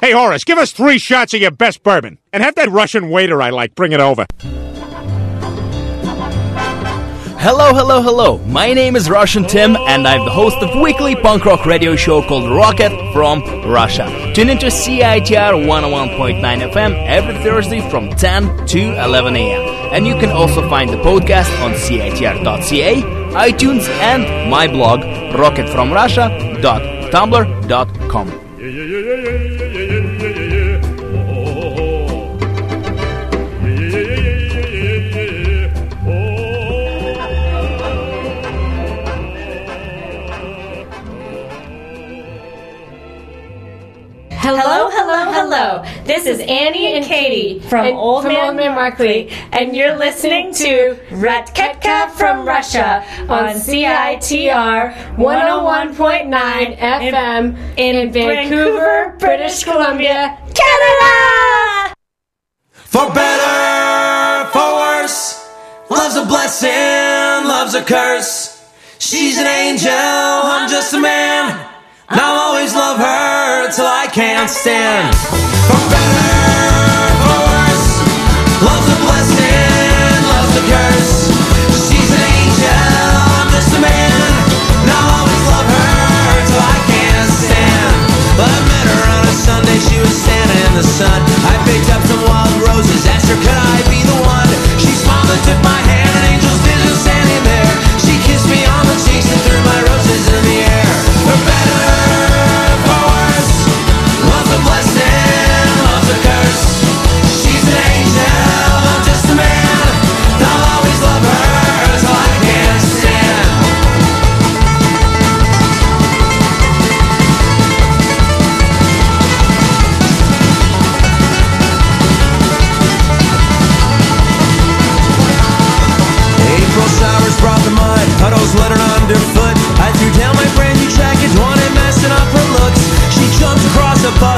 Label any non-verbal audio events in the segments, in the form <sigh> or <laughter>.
Hey, Horace, give us three shots of your best bourbon. And have that Russian waiter I like bring it over. Hello, hello, hello. My name is Russian Tim, and I'm the host of weekly punk rock radio show called Rocket from Russia. Tune into CITR 101.9 FM every Thursday from 10 to 11 a.m. And you can also find the podcast on CITR.ca, iTunes, and my blog, rocketfromrussia.tumblr.com. Hello, hello, hello. This is Annie and Katie from And- Old from Man Old Man Markley, and you're listening to Ratketka from Russia on CITR 101.9 FM in Vancouver, British Columbia, Canada. For better, for worse, love's a blessing, love's a curse. She's an angel, I'm just a man. I'll always love her till I can't stand. For better, for worse, love's a blessing, love's a curse. She's an angel, I'm just a man. I'll always love her till I can't stand. I met her on a Sunday, she was standing in the sun. I picked up some wild roses, jumped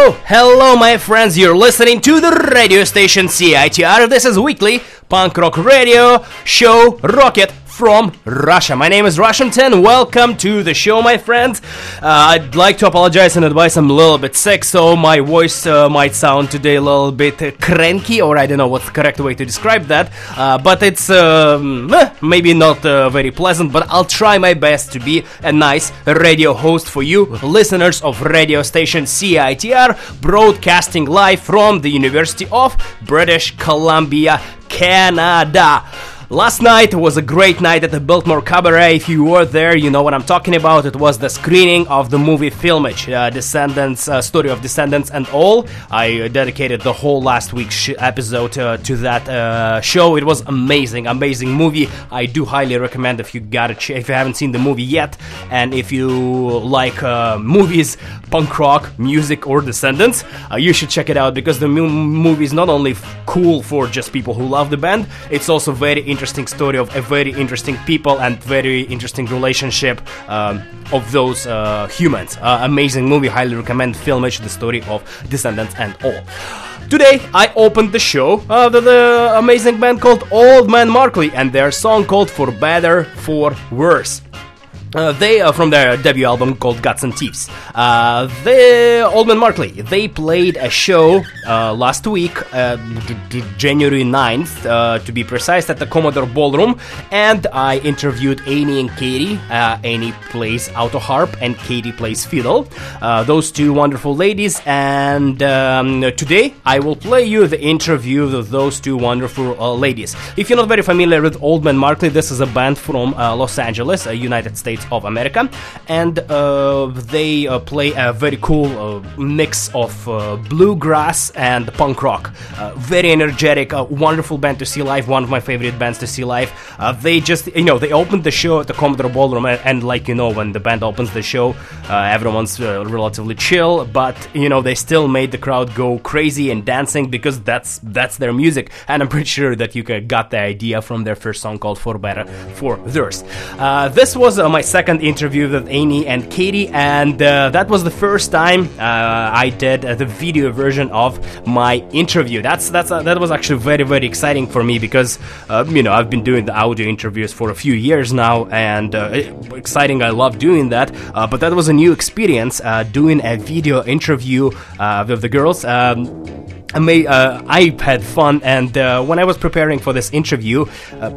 hello, hello, my friends. You're listening to the radio station CITR. This is weekly punk rock radio show Rocket from Russia. My name is Russian Tim. Welcome to the show, my friends. Uh, I'd like to apologize in advance. I'm a little bit sick, so my voice uh, might sound today a little bit cranky, or I don't know what's the correct way to describe that. Uh, but it's um, eh, maybe not uh, very pleasant, but I'll try my best to be a nice radio host for you, listeners of radio station CITR, broadcasting live from the University of British Columbia, Canada. Last night was a great night at the Biltmore Cabaret. If you were there, you know what I'm talking about. It was the screening of the movie Filmage, uh, Descendents, uh, story of Descendents and all. I uh, dedicated the whole last week's sh- episode uh, to that uh, show. It was amazing, amazing movie. I do highly recommend if you got ch- if you haven't seen the movie yet, and if you like uh, movies, punk rock, music, or Descendents, you should check it out because the mu- movie is not only f- cool for just people who love the band, it's also very interesting story of a very interesting people and very interesting relationship um, of those uh, humans. Uh, amazing movie, highly recommend Filmage, the story of Descendents and all. Today, I opened the show uh, with the amazing band called Old Man Markley and their song called For Better, For Worse. Uh, they are from their debut album called Guts and Teeth. Uh, the Old Man Markley. They played a show uh, last week, uh, January 9th, uh, to be precise, at the Commodore Ballroom, and I interviewed Annie and Katie. Uh, Annie plays auto harp, and Katie plays fiddle. Uh, those two wonderful ladies, and um, today I will play you the interview of those two wonderful uh, ladies. If you're not very familiar with Old Man Markley, this is a band from uh, Los Angeles, uh, United States of America, and uh, they uh, play a very cool uh, mix of bluegrass and punk rock. Very energetic, wonderful band to see live. One of my favorite bands to see live. They just, you know, they opened the show at the Commodore Ballroom, and, and like you know, when the band opens the show, everyone's relatively chill, but you know, they still made the crowd go crazy and dancing because that's that's their music. And I'm pretty sure that you got the idea from their first song called "For Better, For Worse." Uh, this was uh, my second interview with Annie and Katie, and uh, that was the first time uh, I did uh, the video version of my interview. That's that's uh, that was actually very very exciting for me because uh, you know I've been doing the audio interviews for a few years now, and uh, exciting. I love doing that, but that was a new experience doing a video interview with the girls. Um, I, may, uh, I had fun, and uh, when I was preparing for this interview, uh,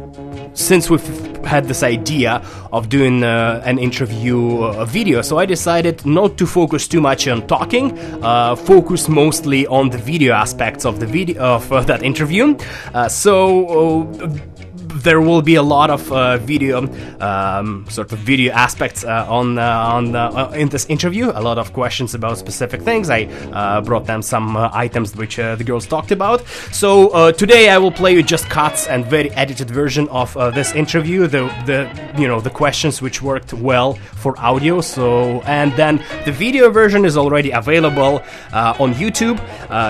since we've had this idea of doing uh, an interview uh, video, so I decided not to focus too much on talking, uh, focus mostly on the video aspects of the video of uh, that interview. Uh, so. There will be a lot of uh, video, um, sort of video aspects uh, on uh, on uh, in this interview. A lot of questions about specific things. I uh, brought them some items which the girls talked about. So today I will play you just cuts and very edited version of this interview. The the you know the questions which worked well for audio. So and then the video version is already available on YouTube.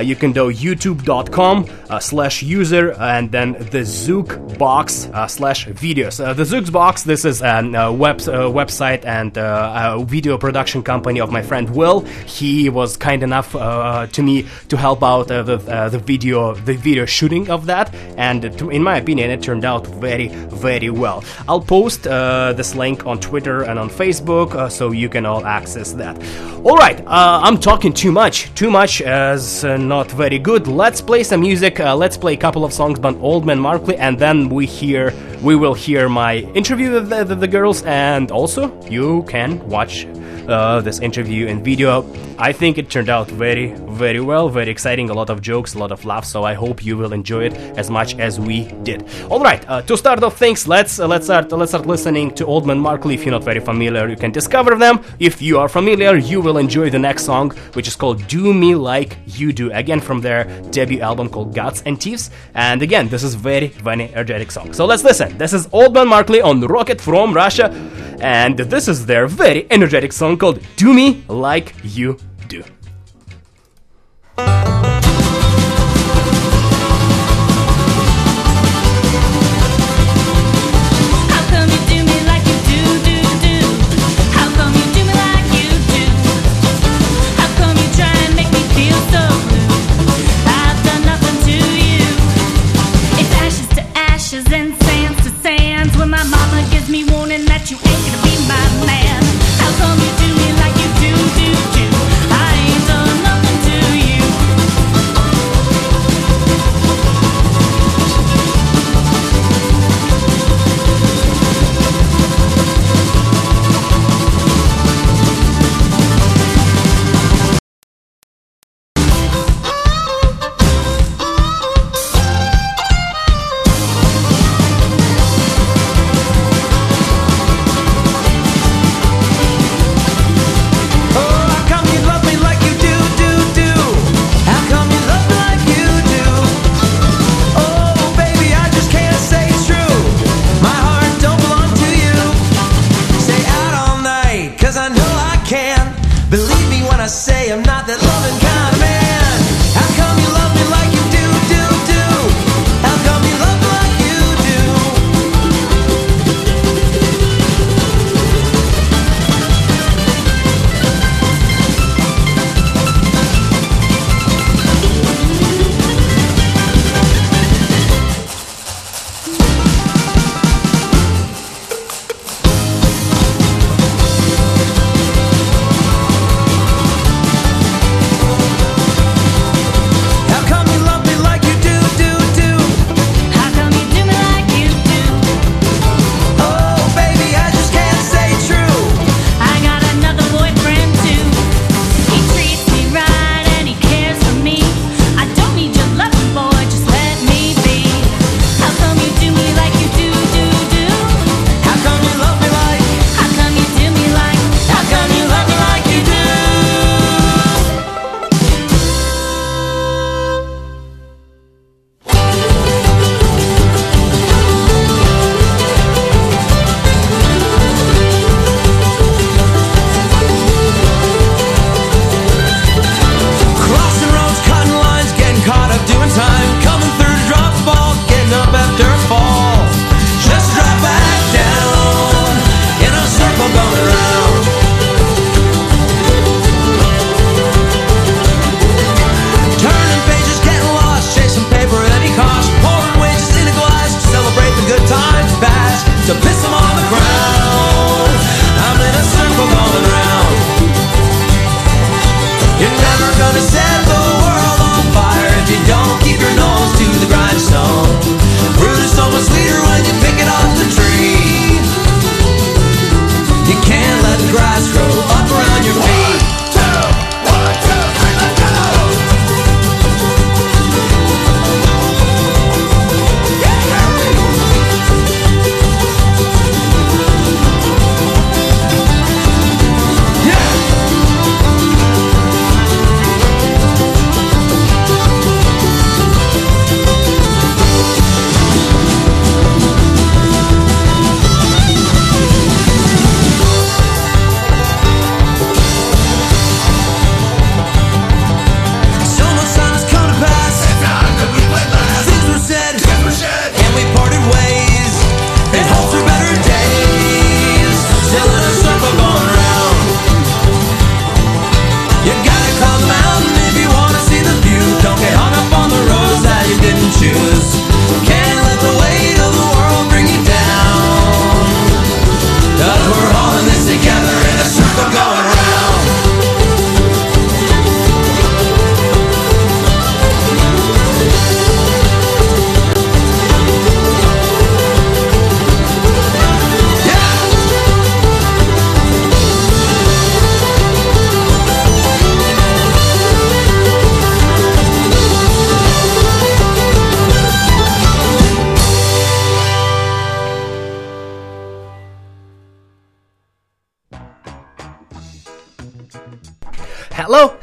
You can go youtube.com slash user and then the Zuke box uh, slash videos. Uh, the Zuke box, this is a uh, web, uh, website and uh, a video production company of my friend Will. He was kind enough uh, to me to help out uh, the, uh, video the video shooting of that, and in my opinion, it turned out very very well. I'll post uh, this link on Twitter and on Facebook uh, so you can all access that. All right, uh, I'm talking too much, too much is uh, not very good. Let's play some music. Uh, let's play a couple of songs by Old Man Markley, and then we hear we will hear my interview with the, the, the girls, and also you can watch uh, this interview in video. I think it turned out very, very well, very exciting. A lot of jokes, a lot of laughs. So I hope you will enjoy it as much as we did. All right, uh, to start off things, let's uh, let's start let's start listening to Old Man Markley. If you're not very familiar, you can discover them. If you are familiar, you will enjoy the next song, which is called "Do Me Like You Do." Again, from their debut album called Guts and Teeth. And again, this is very, very energetic song. So let's listen. This is Old Man Markley on Rocket from Russia, and this is their very energetic song called "Do Me Like You Do."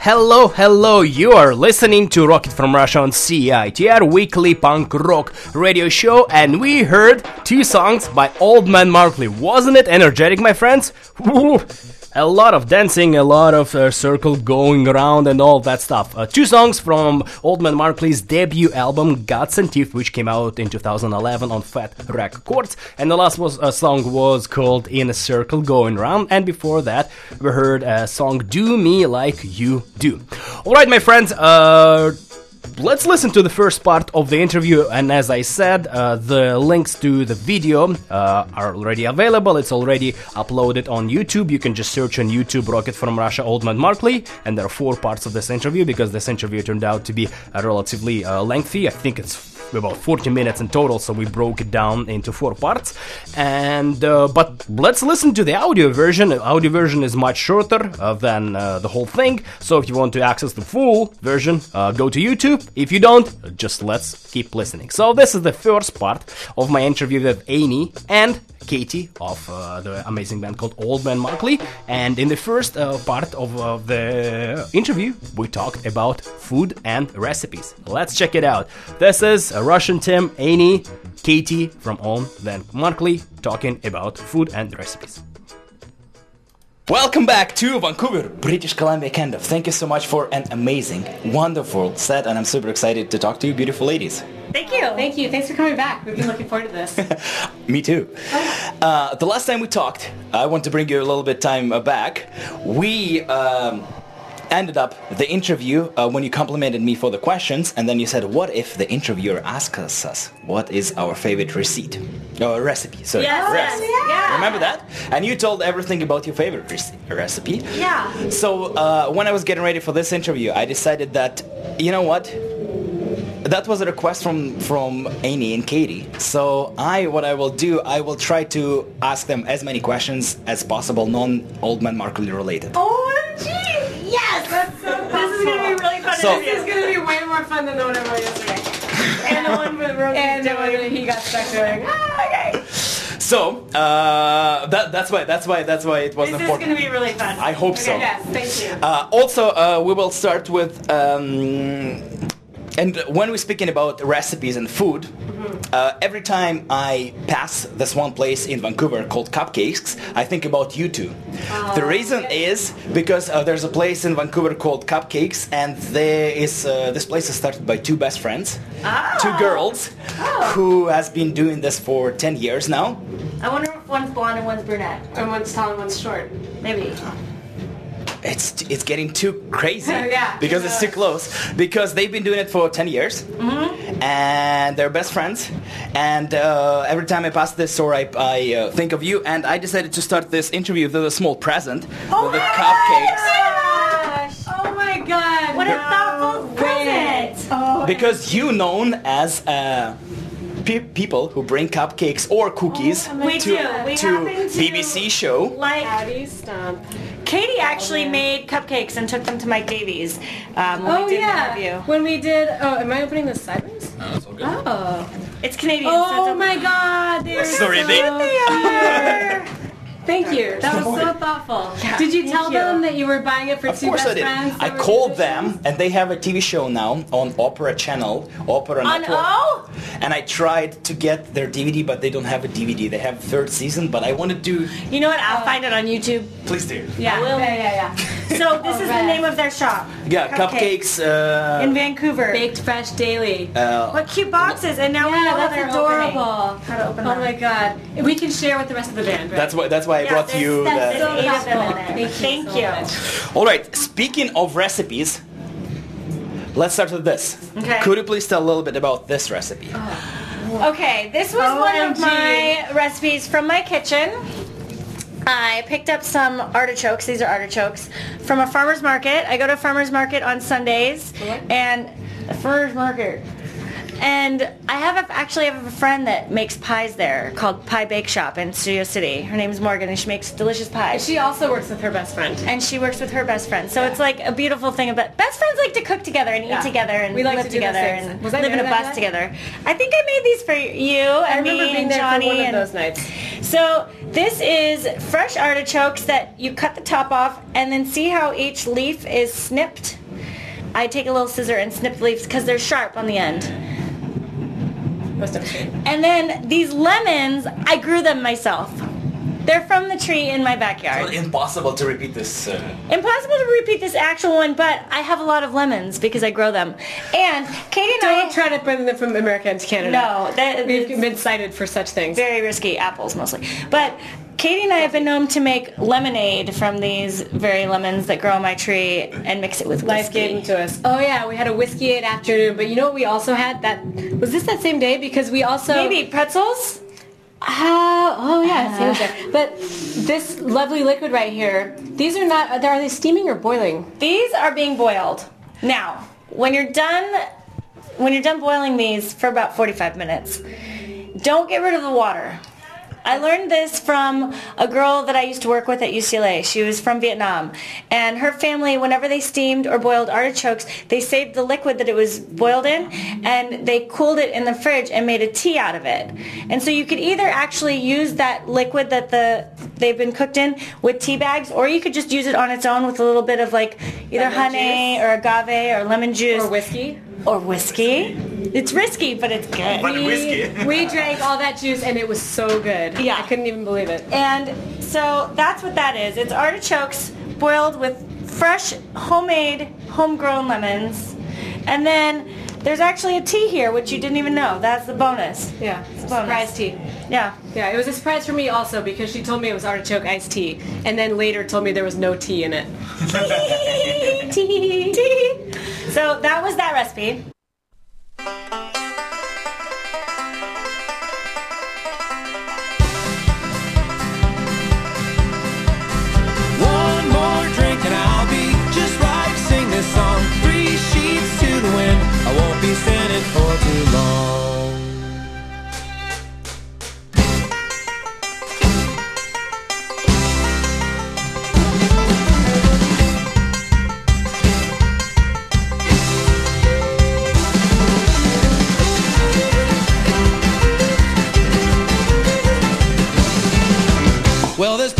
Hello, hello. You are listening to Rocket from Russia on CITR weekly punk rock radio show, and we heard two songs by Old Man Markley. Wasn't it energetic, my friends? <laughs> A lot of dancing, a lot of uh, circle going around, and all that stuff. Uh, two songs from Old Man Markley's debut album Guts and Teeth, which came out in 2011 on Fat Wreck Chords, and the last was a song was called In a Circle Going Round, and before that we heard a song Do Me Like You Do. Alright, my friends, uh, let's listen to the first part of the interview. And as I said, uh, the links to the video uh, are already available. It's already uploaded on YouTube. You can just search on YouTube Rocket from Russia Old Man Markley. And there are four parts of this interview because this interview turned out to be uh, relatively uh, lengthy. I think it's about 40 minutes in total, so we broke it down into four parts. And uh, but let's listen to the audio version. The audio version is much shorter uh, than uh, the whole thing. So if you want to access the full version, uh, go to YouTube. If you don't, just let's keep listening. So this is the first part of my interview with Annie and Katie of uh, the amazing band called Old Man Markley. And in the first uh, part of the interview, we talked about food and recipes. Let's check it out. This is a Russian Tim, Annie, Katie from Old Man Markley talking about food and recipes. Welcome back to Vancouver, British Columbia, Canada. Thank you so much for an amazing, wonderful set, and I'm super excited to talk to you, beautiful ladies. Thank you. Thank you. Thanks for coming back. We've been looking forward to this. <laughs> Me too. Uh, the last time we talked, I want to bring you a little bit time uh, back. We um, ended up the interview uh, when you complimented me for the questions, and then you said, "What if the interviewer asks us what is our favorite receipt or recipe?" Sorry, Yes, recipe. yes, yeah. Remember that? And you told everything about your favorite reci- recipe. Yeah. So uh, when I was getting ready for this interview, I decided that you know what. That was a request from from Annie and Katie. So I, what I will do, I will try to ask them as many questions as possible, non Old Man Markley related. OMG! Yes! That's so This is going to be really fun. So- this is going to be way more fun than the one I wrote yesterday. <laughs> and the one with Rosie and the one he got stuck doing. Ah, <laughs> okay. So uh, that, that's why that's why that's why it was This is important. going to be really fun. I hope so. Yes, thank you. Uh, also, uh, we will start with. Um, and when we're speaking about recipes and food, uh, every time I pass this one place in Vancouver called Cupcakes, I think about you two. the reason is because uh, there's a place in Vancouver called Cupcakes, and there is uh, this place is started by two best friends, two girls, who has been doing this for 10 years now. I wonder if one's blonde and one's brunette. And one's tall and one's short. Maybe. It's it's getting too crazy. <laughs> Yeah. because it's too close. Because they've been doing it for 10 years. And they're best friends. And uh, every time i pass this store i, I uh, think of you. And i decided to start this interview with a small present. With the cupcakes. Gosh. Oh my god. What a thoughtful present. Oh, because you known as uh, pe- people who bring cupcakes or cookies We to, do. We to to bbc show Like Patty Stump. Katie actually made cupcakes and took them to Mike Davies. Um, when Oh we did yeah. the. When we did. Oh, am I opening this sideways? Oh. It's Canadian. Oh it's my god. They're Sorry, so they- cute. <laughs> Thank you. That was so thoughtful. Did you thank tell you. them that you were buying it for Of two course best I did. friends? I that were called them, and they have a TV show now on Oprah Channel, Oprah On Network. O? And I tried to get their DVD, but they don't have a DVD. They have third season, but I wanted to. You know what? I'll find it on YouTube. Please do. Yeah. will. Yeah, yeah, yeah. <laughs> So this is the name of their shop. Yeah, cupcakes. uh, in Vancouver. Baked fresh daily. uh, What cute boxes! And now we Yeah, know that's they're adorable. opening. How to open Oh them. my god. We can share with the rest of the band, right? that's why. That's why I Yeah, brought there's- you. the- so eight of them in helpful. Thank Thank you you. so. All right. Speaking of recipes, let's start with this. Okay. Could you please tell a little bit about this recipe? Oh. Okay, this was one of my recipes from my kitchen. I picked up some artichokes. These are artichokes from a farmer's market. I go to a farmer's market on Sundays, What? and a farmer's market. And I have a, actually have a friend that makes pies there called Pie Bake Shop in Studio City. Her name is Morgan, and she makes delicious pies. She also works with her best friend. and she works with her best friend. So it's like a beautiful thing about best friends like to cook together and eat together and We like live to together and Was live in a bus night? together. I think I made these for you I and remember me being and there Johnny for one and of those nights. so this is fresh artichokes that you cut the top off and then see how each leaf is snipped. I take a little scissor and snip the leaves because they're sharp on the end. Most of it. And then these lemons, I grew them myself. They're from the tree in my backyard. Impossible to repeat this. Uh, Impossible to repeat this actual one, but I have a lot of lemons because I grow them. And Katie and Don't I try to bring them from America into Canada. No, that- we've been cited for such things. very risky apples mostly. But Katie and I have been known to make lemonade from these very lemons that grow on my tree and mix it with Life whiskey. gave them to us. Oh yeah, we had a whiskey at afternoon, but you know what we also had? That was this that same day because we also Maybe pretzels. Uh, oh yeah, that. But this lovely liquid right here, these are not. Are they steaming or boiling? These are being boiled. Now, when you're done when you're done boiling these for about 45 minutes, don't get rid of the water. I learned this from a girl that I used to work with at UCLA. She was from Vietnam. And her family, whenever they steamed or boiled artichokes, they saved the liquid that it was boiled in and they cooled it in the fridge and made a tea out of it. And so you could either actually use that liquid that the they've been cooked in with tea bags or you could just use it on its own with a little bit of like either Lemon honey or agave or lemon juice Or whiskey? or whiskey. It's risky, but it's good. We, <laughs> we drank all that juice and it was so good. Yeah. I couldn't even believe it. And so that's what that is. It's artichokes boiled with fresh, homemade, homegrown lemons. And then there's actually a tea here, which you didn't even know. That's the bonus. Yeah, bonus. surprise tea. Yeah. Yeah, it was a surprise for me also because she told me it was artichoke iced tea, and then later told me there was no tea in it. <laughs> tea, tea. So that was that recipe. I won't be standing for too long. Well, there's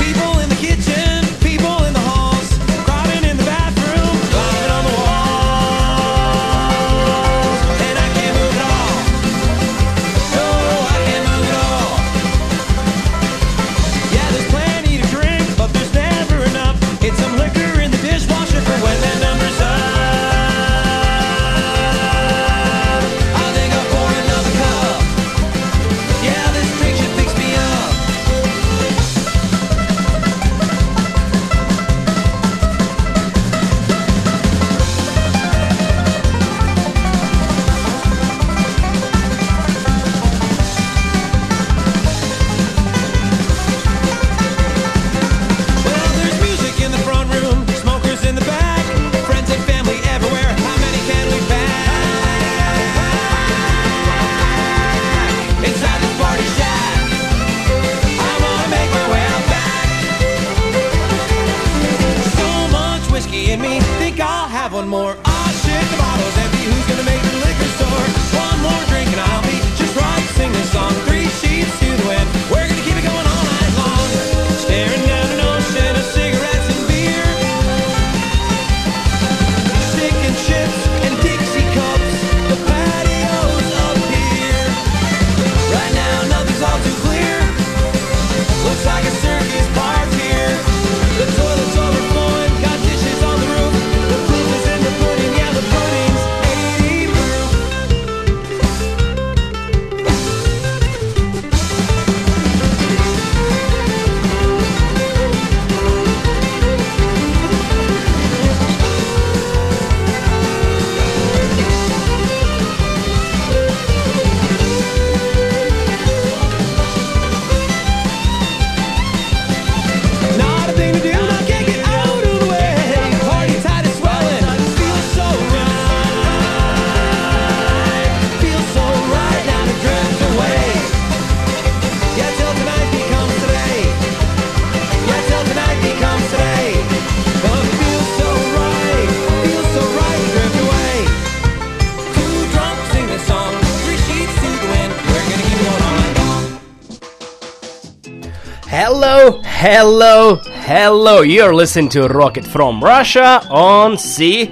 hello, hello. You're listening to Rocket from Russia on C.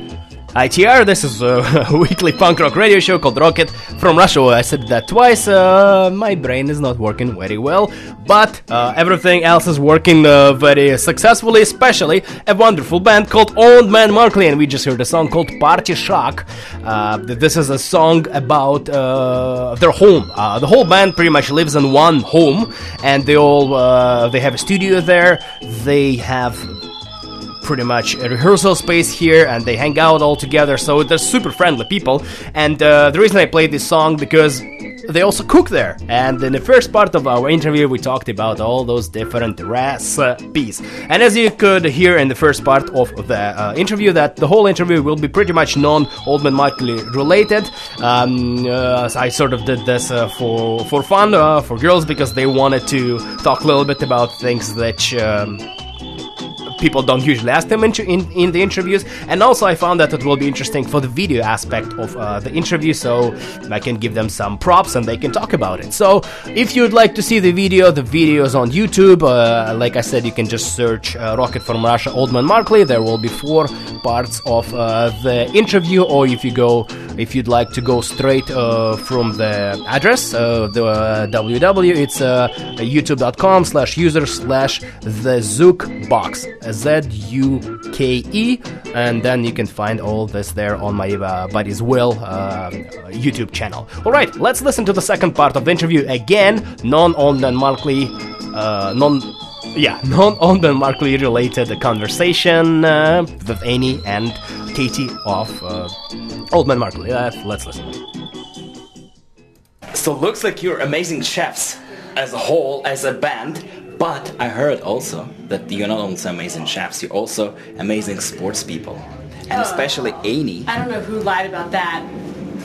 ITR, this is a <laughs> weekly punk rock radio show called Rocket from Russia. I said that twice. Uh, my brain is not working very well, but uh, everything else is working uh, very successfully, especially a wonderful band called Old Man Markley. And we just heard a song called Party Shack. Uh, this is a song about uh, their home. Uh, the whole band pretty much lives in one home, and they all uh, they have a studio there. They have pretty much a rehearsal space here and they hang out all together so they're super friendly people and the reason i played this song because they also cook there. And in the first part of our interview we talked about all those different recipes. And as you could hear in the first part of the uh, interview that the whole interview will be pretty much non Old Man Markley related. Um, uh, i sort of did this uh, for for fun uh, for girls because they wanted to talk a little bit about things that um, people don't usually ask them in, in, in the interviews. And also i found that it will be interesting for the video aspect of uh, the interview so i can give them some props and they can talk about it. So if you'd like to see the video the video is on youtube. Uh, like i said you can just search uh, rocket from russia Old Man Markley. There will be four parts of uh, the interview. Or if you go if you'd like to go straight uh, from the address uh, the www it's youtube.com slash user slash the zuke box z-u-k-e and then you can find all this there on my uh, buddy's will uh, youtube channel all right let's listen to the second part of the interview again non-Old Man Markley uh, non yeah, <laughs> non-Old Man Markley related conversation uh, with Annie and Katie of uh, Old Man Markley. Uh, let's listen. So looks like you're amazing chefs as a whole, as a band. But I heard also that you're not only amazing chefs, you're also amazing sports people, and oh. especially Annie. I don't know who lied about that.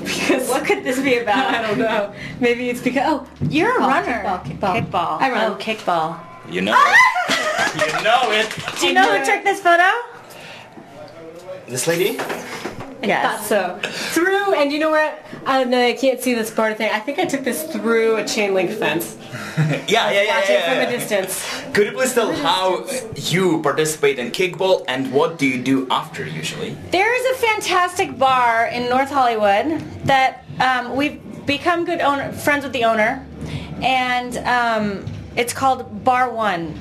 Because What could this be about? I don't know. Maybe it's because oh, You're a runner. kickball, kickball. Kickball. I run. Oh, kickball. You know ah! it. you know it. Do you know who took this photo? This lady. <laughs> thought so. Through and you know what? I don't know. I can't see this part of thing. I think I took this through a chain link fence. <laughs> Yeah, yeah, yeah, Watch it yeah, from a distance. Could you please tell how you participate in kickball and what do you do after usually? There is a fantastic bar in North Hollywood that um, we've become good owner, friends with the owner, and um, it's called Bar One,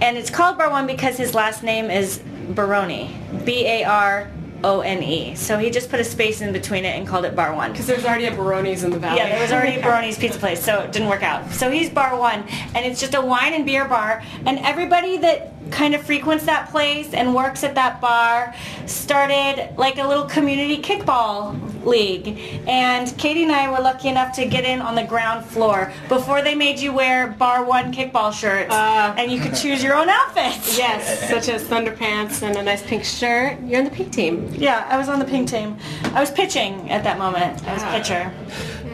and it's called Bar One because his last name is Barone, B A R O N E. So he just put a space in between it and called it Bar One. Because there's already a Barone's in the valley. Yeah, there was already a <laughs> Barone's Pizza Place, so it didn't work out. So he's Bar One, and it's just a wine and beer bar. And everybody that kind of frequents that place and works at that bar started like a little community kickball league. And Katie and I were lucky enough to get in on the ground floor before they made you wear Bar One kickball shirts, Uh. and you could choose your own outfits. Yes, such as Thunderpants and a nice pink shirt. You're in the pink team. Yeah, I was on the pink team. I was pitching at that moment. I was ah. pitcher.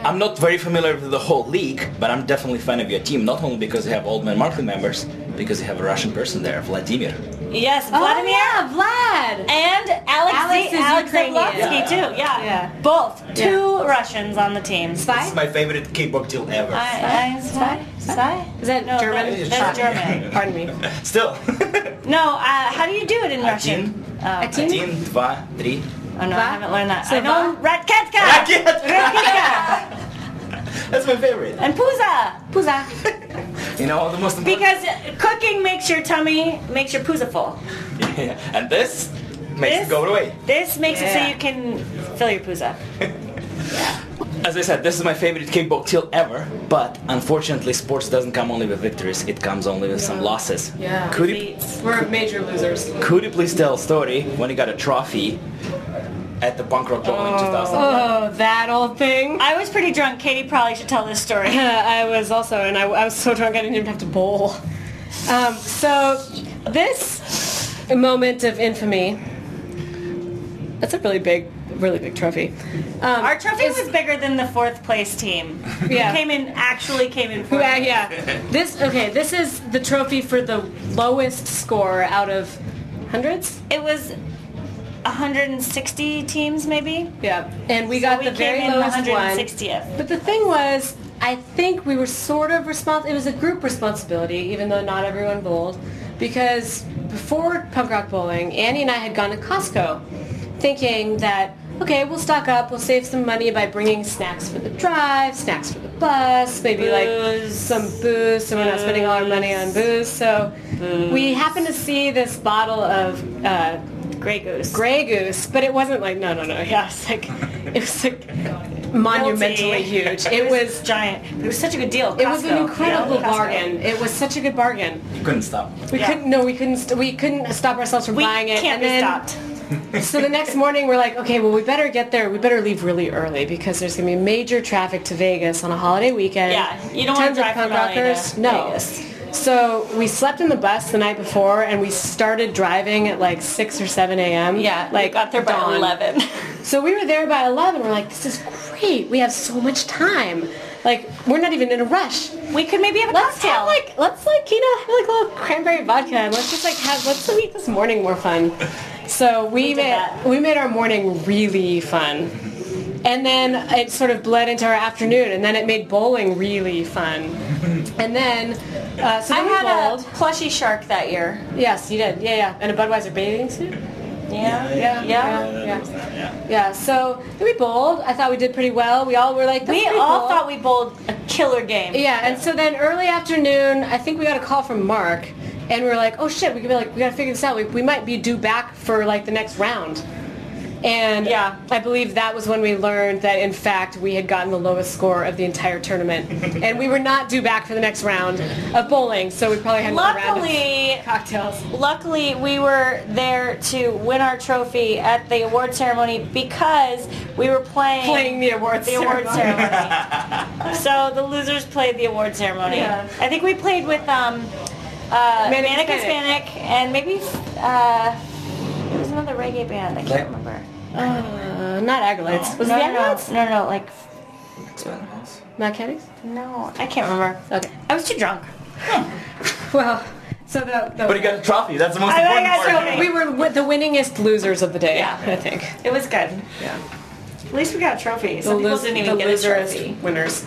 I'm not very familiar with the whole league, but I'm definitely a fan of your team. Not only because you have Old Man Markley members, because you have a Russian person there, Vladimir. Yes, Vladimir. Oh, yeah, Vlad. And Alex, Alex is Alex Ukrainian. Zablonsky, too. Yeah. Yeah. Both. Two Russians on the team. This is my favorite kickball deal ever. I, I, Spy? Spy? Is that No, German? that- that's German. <laughs> Pardon me. <laughs> Still. <laughs> No, uh, how do you do it in Russian? Один, Oh. один, два, три. Oh no, I haven't learned that. So I know va? Ratketka! Raket! Ratketka! <laughs> That's my favorite. And Puza! Puza. You know, all the most important. Because cooking makes your tummy, makes your puza full. Yeah, <laughs> and this makes This? it go away. This makes it so you can fill your puza. <laughs> As I said, this is my favorite kickball till ever, but unfortunately, sports doesn't come only with victories, it comes only with some losses. Yeah. Could you, We're major losers. could you please tell a story when you got a trophy at the Punk Rock Bowl in 2000? Oh, that old thing. I was pretty drunk. Katie probably should tell this story. <laughs> I was also, and I, I was so drunk I didn't even have to bowl. Um, so, this moment of infamy, that's a really big, really big trophy. Um, Our trophy is- was bigger than the fourth place team. Yeah. Who came in, actually came in fourth. Yeah, yeah. This okay. This is the trophy for the lowest score out of hundreds. It was 160 teams, maybe. Yeah, and we So got we the very came in lowest one. 160th. But the thing was, I think we were sort of responsible. It was a group responsibility, even though not everyone bowled, because before punk rock bowling, Annie and I had gone to Costco, thinking that okay, we'll stock up, we'll save some money by bringing snacks for the drive, snacks for the bus, maybe like some booze, so we're not spending all our money on booze. So we happened to see this bottle of. Uh, Grey Goose. Grey Goose, but it wasn't like no, no, no. Yeah, it's like <laughs> it was like monumentally Guilty. huge. It was giant. It was such a good deal. it was an incredible you know, Costco. bargain. It was such a good bargain. You couldn't stop. We Yeah. couldn't no, we couldn't st- we couldn't stop ourselves from We buying it. can't and be then, stopped. So the next morning we're like, okay, well we better get there. We better leave really early because there's gonna be major traffic to Vegas on a holiday weekend. Yeah, you don't wanna drive punk to rockers. No. Vegas. So we slept in the bus the night before, and we started driving at like six or seven a.m. Yeah, like we got there by dawn. 11. So we were there by 11. We're like, this is great. We have so much time. Like, we're not even in a rush. we could maybe have a Let's cocktail. have like, let's like, you know, have like a little cranberry vodka and let's just like have, let's make this morning more fun. So we, did made, that. we made our morning really fun. And then it sort of bled into our afternoon and then it made bowling really fun. And then, uh, so I then we had a bowled. plushy shark that year. Yes, you did. Yeah, yeah. And a Budweiser bathing suit. Yeah, Yeah, yeah. yeah. Yeah, Yeah. so then we bowled. I thought we did pretty well. We all were like, That's We all cool. thought we bowled a killer game. Yeah, and so then early afternoon, I think we got a call from Mark, and we were like, oh shit, we could be like, we gotta figure this out. We, we might be due back for like the next round. And Yeah. I believe that was when we learned that in fact we had gotten the lowest score of the entire tournament, and we were not due back for the next round of bowling. So we probably had round Luckily, cocktails. luckily we were there to win our trophy at the award ceremony because we were playing Playing the awards the award ceremony. ceremony. <laughs> so the losers played the award ceremony. Yeah. I think we played with um, uh, Manic Manic, Hispanic. Hispanic and maybe uh, there was another reggae band. I can't remember. Uh, not Aggrolites. Was no, it the no, no, Aggrolites? no, no, like Matt Kenny's? no, I can't remember. Okay. I was too drunk. Well, so the, the But you got a trophy. That's the most I- I important got part. trophy. we were wi- the winningest losers of the day. Yeah. I think. It was good. Yeah. At least we got a trophy. The, people lose, didn't the even get a loserest trophy. winners.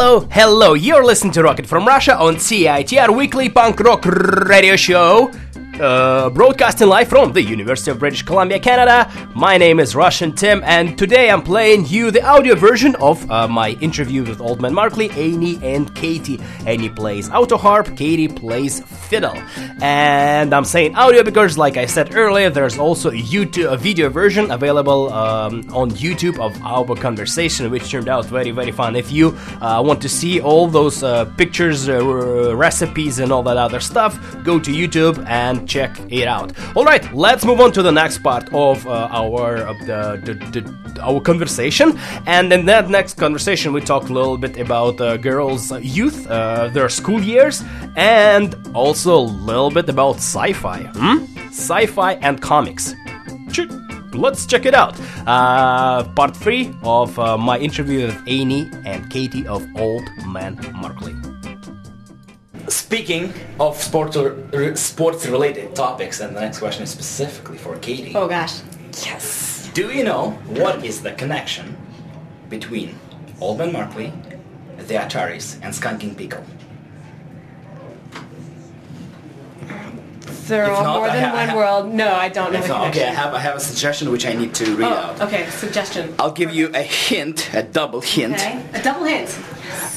Hello, hello. You're listening to Rocket from Russia on CITR Weekly Punk Rock Radio Show. Uh, broadcasting live from the University of British Columbia, Canada. My name is Russian Tim, and today I'm playing you the audio version of uh, my interview with Old Man Markley, Annie, and Katie. Annie plays auto harp, Katie plays fiddle. And I'm saying audio because, like I said earlier, there's also a, YouTube, a video version available um, on YouTube of our conversation, which turned out very, very fun. If you uh, want to see all those uh, pictures, uh, recipes, and all that other stuff, go to YouTube and check it out. All right, let's move on to the next part of uh, our uh, the, the, the, our conversation. And in that next conversation, we talk a little bit about uh, girls' youth, their school years, and also a little bit about sci-fi. Hmm? Sci-fi and comics. Ch- Let's check it out. Uh, part three of uh, my interview with Annie and Katie of Old Man Markley. Speaking of sport or, sports related topics, and the next question is specifically for Katie. Oh gosh. Yes. Do you know what is the connection between Old Man Markley, the Ataris, and Skankin' Pickle? There If are not, more than ha- I one world. No, I don't know okay, I have I have a suggestion which I need to read oh, out. Oh, okay. Suggestion. I'll give you a hint, a double hint. Okay. A double hint.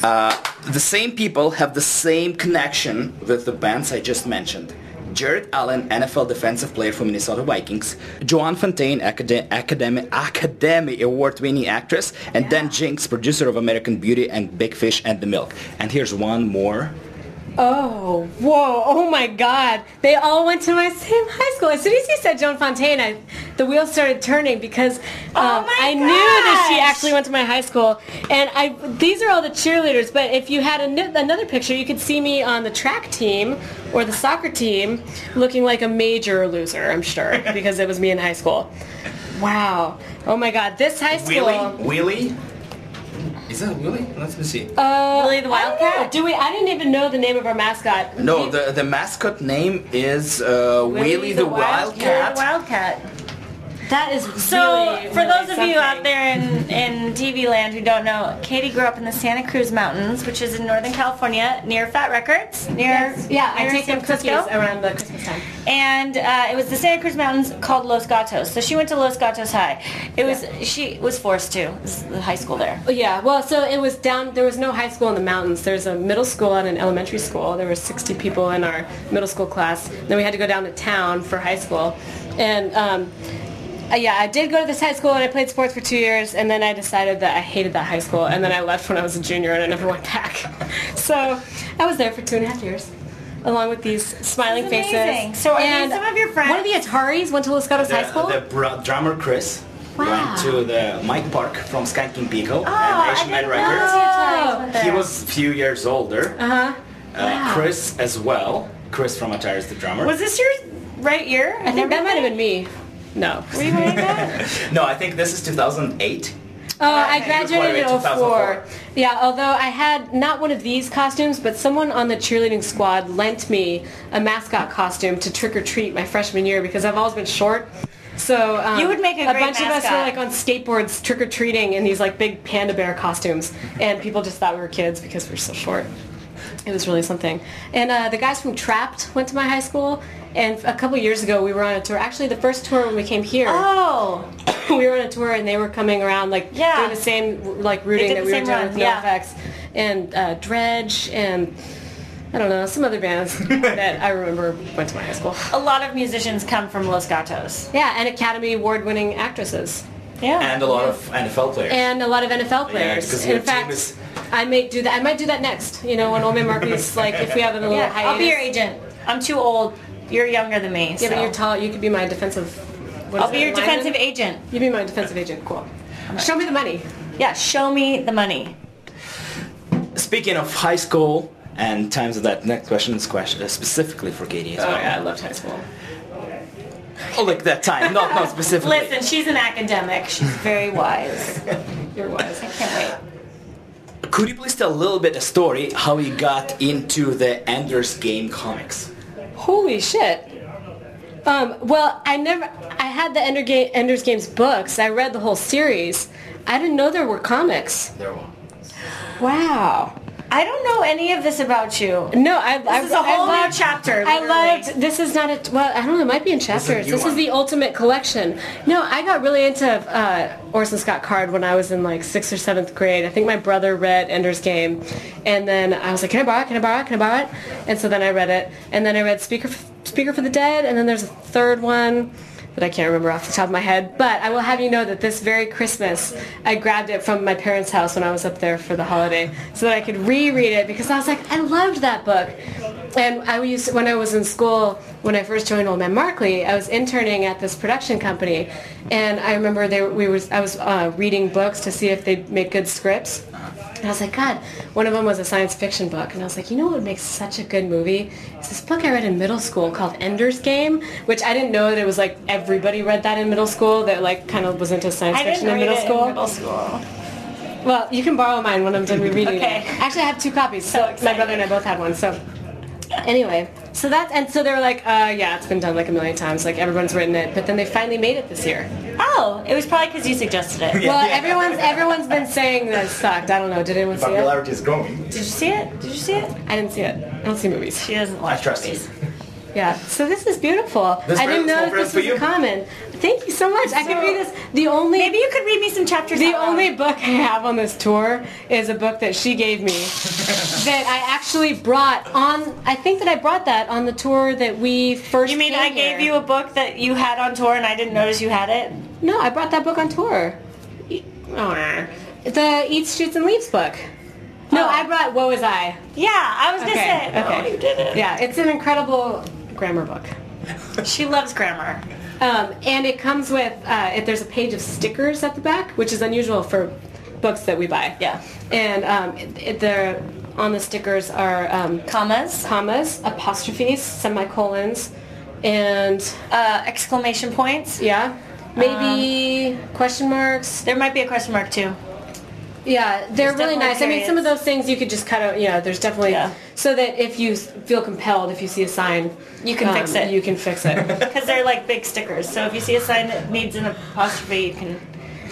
Uh, the same people have the same connection with the bands I just mentioned. Jared Allen, NFL defensive player for Minnesota Vikings, Joan Fontaine, acad- Academy, Academy Award-winning actress, and Dan Jinks, producer of American Beauty and Big Fish and the Milk. And here's one more. Oh, whoa, oh my god. They all went to my same high school. As soon as you said Joan Fontaine, I, the wheels started turning because Oh um, my I knew that she actually went to my high school. And I these are all the cheerleaders, but if you had an, another picture, you could see me on the track team or the soccer team looking like a major loser, I'm sure, <laughs> because it was me in high school. Wow. Oh my god, this high school. Willie? Willie? Is that Willie? Let me see. Uh, Willie the I don't know. Wildcat? Do we? I didn't even know the name of our mascot. no, We- the, the mascot name is uh, Willie, the, You're Wildcat. the Wildcat. That is So, really, for really those of you out there in, in TV land who don't know, Katie grew up in the Santa Cruz Mountains, which is in Northern California, near Fat Wreck Chords, near Yes. Yeah, I take San them cookies Francisco. around the Christmas time. and uh, it was the Santa Cruz Mountains called Los Gatos. So she went to Los Gatos High. It was she was forced to. Was the high school there. Oh, Yeah, well, so it was down. There was no high school in the mountains. There's a middle school and an elementary school. There were 60 people in our middle school class. Then we had to go down to town for high school, and um, uh, yeah, I did go to this high school and I played sports for two years, and then I decided that I hated that high school, and then I left when I was a junior and I never went back. <laughs> so I was there for two and a half years. Along with these smiling This is faces. So are these and some of your friends? One of the Ataris went to Los Gatos High School. The, the br- drummer Chris Wow. went to the Mike Park from Skankin' Pickle Oh, and Asian Man Records. He was a few years older. uh-huh. Uh, Chris as well. Chris from Ataris, the drummer. Was this your right year? I think that might have been me. No. Were you wearing that? <laughs> no, I think this is 2008. Oh, I Okay. graduated in 04. 2004. Yeah, although I had not one of these costumes, but someone on the cheerleading squad lent me a mascot costume to trick or treat my freshman year because I've always been short. So um, You would make a great bunch of us were like on skateboards trick or treating in these like big panda bear costumes, and people just thought we were kids because we were so short. It was really something. And uh, the guys from Trapt went to my high school, and a couple years ago we were on a tour. Actually, the first tour when we came here Oh, <laughs> we were on a tour and they were coming around like Yeah. doing the same like rooting did that we were doing run, with yeah. NoFX and uh, Dredg and I don't know some other bands <laughs> that I remember went to my high school. a lot of musicians come from Los Gatos. Yeah, and Academy Award winning actresses Yeah. And a lot of NFL players. and a lot of NFL players. 'cause your In fact, is- I may do that. I might do that next. You know, when Old Man <laughs> like if we have a little yeah, hiatus. I'll be your agent. I'm too old. You're younger than me. Yeah, so. but you're tall. You could be my defensive. what I'll is be it, your lineman? defensive agent. You be my defensive agent. Cool. Show me the money. Yeah, show me the money. Speaking of high school and times of that, next question is question uh, specifically for Katie as Oh yeah, I loved high school. Oh, like that time, not not specifically. Listen, she's an academic. She's very wise. <laughs> You're wise. I can't wait. Could you please tell a little bit a story how you got into the Ender's Game comics? Holy shit. Um, well, I never. I had the Ender Ga- Ender's Games books. I read the whole series. I didn't know there were comics. There one. Wow. I don't know any of this about you. No, I. I, This is a whole I new loved, chapter. I literally. loved. This is not a. Well, I don't know. It might be in chapters. you This is the ultimate collection. No, I got really into uh, Orson Scott Card when I was in like sixth or seventh grade. I think my brother read Ender's Game, and then I was like, "Can I borrow it? Can I borrow it? Can I borrow it?" And so then I read it, and then I read Speaker Speaker for the Dead, and then there's a third one that I can't remember off the top of my head. But I will have you know that this very Christmas, I grabbed it from my parents' house when I was up there for the holiday, so that I could reread it because I was like, I loved that book. And I used when I was in school when I first joined Old Man Markley, I was interning at this production company, and I remember they we was I was uh, reading books to see if they'd make good scripts. And I was like, God, one of them was a science fiction book. And I was like, you know what would make such a good movie? It's this book I read in middle school called Ender's Game, which I didn't know that it was like everybody read that in middle school that like kind of was into science I fiction in read middle it school. in middle school. Well, you can borrow mine when I'm done rereading Okay. it. Actually, I have two copies. So So my brother and I both had one. So anyway, so that and so they were like, uh, yeah, it's been done like a million times. Like everyone's written it, but then they finally made it this year. Oh, it was probably because you suggested it. Well, everyone's everyone's been saying that it sucked. I don't know. Did anyone see it? Popularity is growing. Did you see it? Did you see it? I didn't see it. I don't see movies. She doesn't watch I trust movies. you. Yeah. So this is beautiful. This I didn't know that this was you. common. Thank you so much. I could read this. The only Maybe you could read me some chapters. The out only book I have on this tour is a book that she gave me <laughs> that I actually brought on. I think that I brought that on the tour that we first. You mean I gave you a book that you had on tour and I didn't notice you had it? No, I brought that book on tour. Oh, eh. the Eats, Shoots, and Leaves book. No, Oh. I brought Woe Is I. Yeah, I was gonna Okay, say. Oh, okay. Oh, you did it. Yeah, it's an incredible grammar book. She loves grammar. Um, and it comes with, uh, if there's a page of stickers at the back, which is unusual for books that we buy. Yeah. And um, it, it, they're, on the stickers are um, Commas, commas, apostrophes, semicolons, and uh, exclamation points. yeah, maybe question marks. There might be a question mark too. Yeah, they're There's really definitely nice. I mean, some of those things you could just cut out. You know, there's definitely Yeah. so that if you s- feel compelled, if you see a sign, You can fix um, it. You can fix it. <laughs> <laughs> Because they're like big stickers. So if you see a sign that needs an apostrophe, you can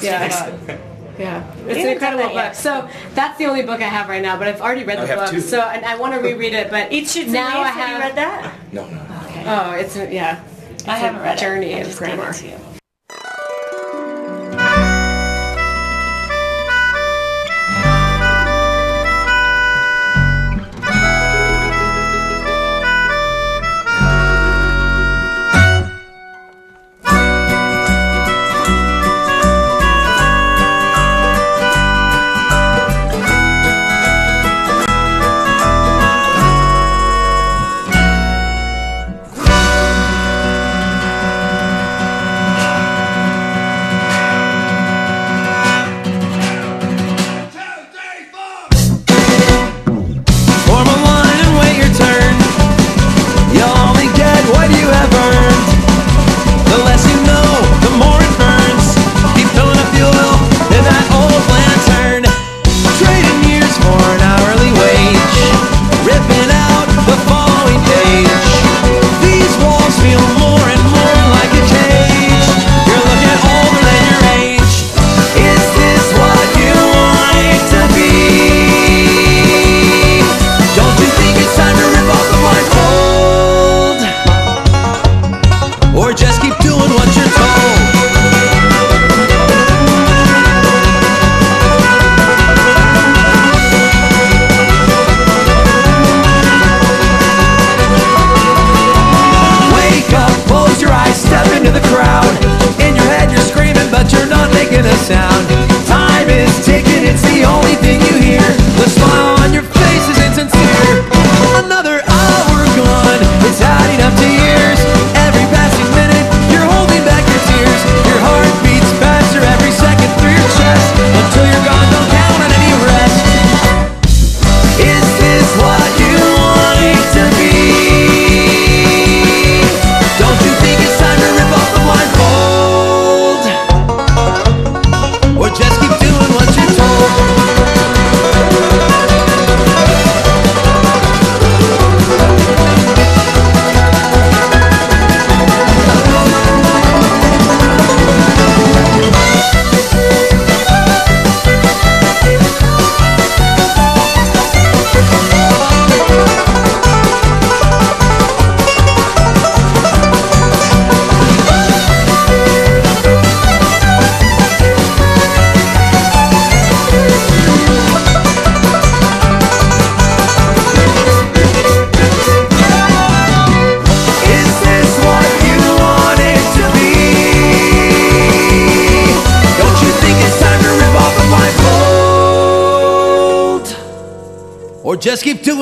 yeah. stick it on. Yeah, it's haven't an incredible that book. yet. So that's the only book I have right now, but I've already read I the have book. two. So and I want to reread it, but Each shoots and now leaves. I Have have. you read that? No, no. no. Oh, it's a, yeah. It's I haven't a read journey it. I of just gave it grammar. to you.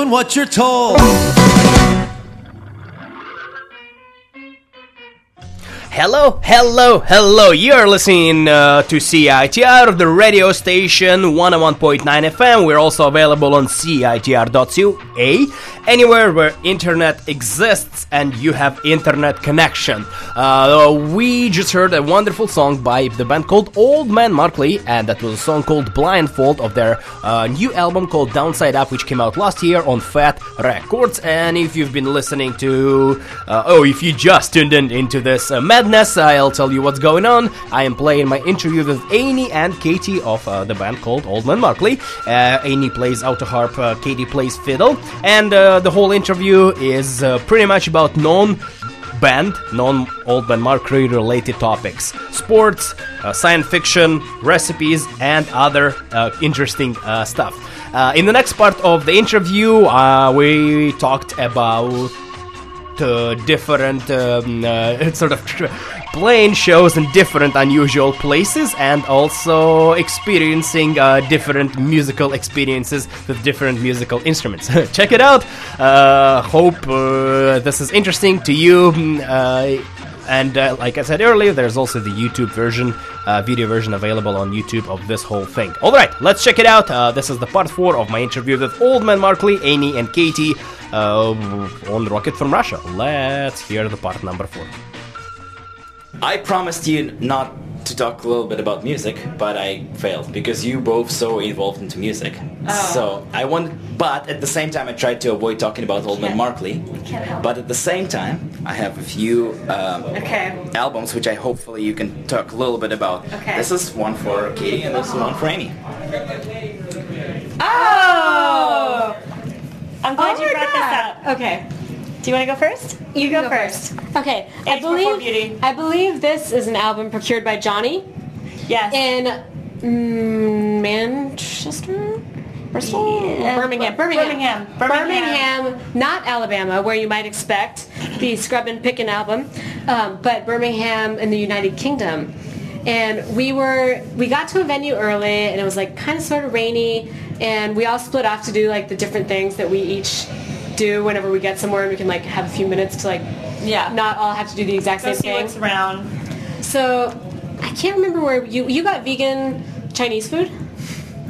Doing what you're told. Hello, hello, hello. You're listening uh, to CITR, the radio station 101.9 FM. We're also available on CITR.ca, anywhere where internet exists and you have internet connection. Uh, we just heard a wonderful song by the band called Old Man Markley, and that was a song called Blindfold of their uh, new album called Downside Up, which came out last year on Fat Wreck Chords. And if you've been listening to, uh, oh, if you just tuned in into this uh, madness, I'll tell you what's going on. I am playing my interview with Annie and Katie of uh, the band called Old Man Markley. Uh, Annie plays auto harp, Katie plays fiddle, and the whole interview is pretty much about non band, non Old Man Markley related topics sports, uh, science fiction, recipes, and other uh, interesting uh, stuff. Uh, in the next part of the interview, uh, we talked about uh, different um, uh, <laughs> sort of <laughs> playing shows in different unusual places and also experiencing uh, different musical experiences with different musical instruments. <laughs> Check it out. Uh, hope uh, this is interesting to you. And uh, like I said earlier, there's also the YouTube version, uh, video version available on YouTube of this whole thing. All right, let's check it out. Uh, this is the part four of my interview with Old Man Markley, Annie, and Katie uh, on Rocket from Russia. Let's hear the part number four. I promised you not to talk a little bit about music, but I failed because you both so involved into music. So I wanted, but at the same time, I tried to avoid talking about Old Man Markley. But at the same time, I have a few um, Okay. albums which I hopefully you can talk a little bit about. Okay. This is one for Katie and this is one for Annie. Oh! I'm glad Oh you brought God. this up. Okay. Do you want to go first? You go, go first. Okay. I Age before believe beauty. I believe this is an album procured by Johnny Yes. in mm, Manchester, Bristol, Yeah, Birmingham, Birmingham, Birmingham, Birmingham. Birmingham, not Alabama, where you might expect the Scrub and Pickin' album, um, but Birmingham in the United Kingdom. And we were we got to a venue early, and it was like kind of sort of rainy, and we all split off to do like the different things that we each do whenever we get somewhere, and we can like have a few minutes to like Yeah. not all have to do the exact go same see thing. what's around. So I can't remember where you you got vegan Chinese food.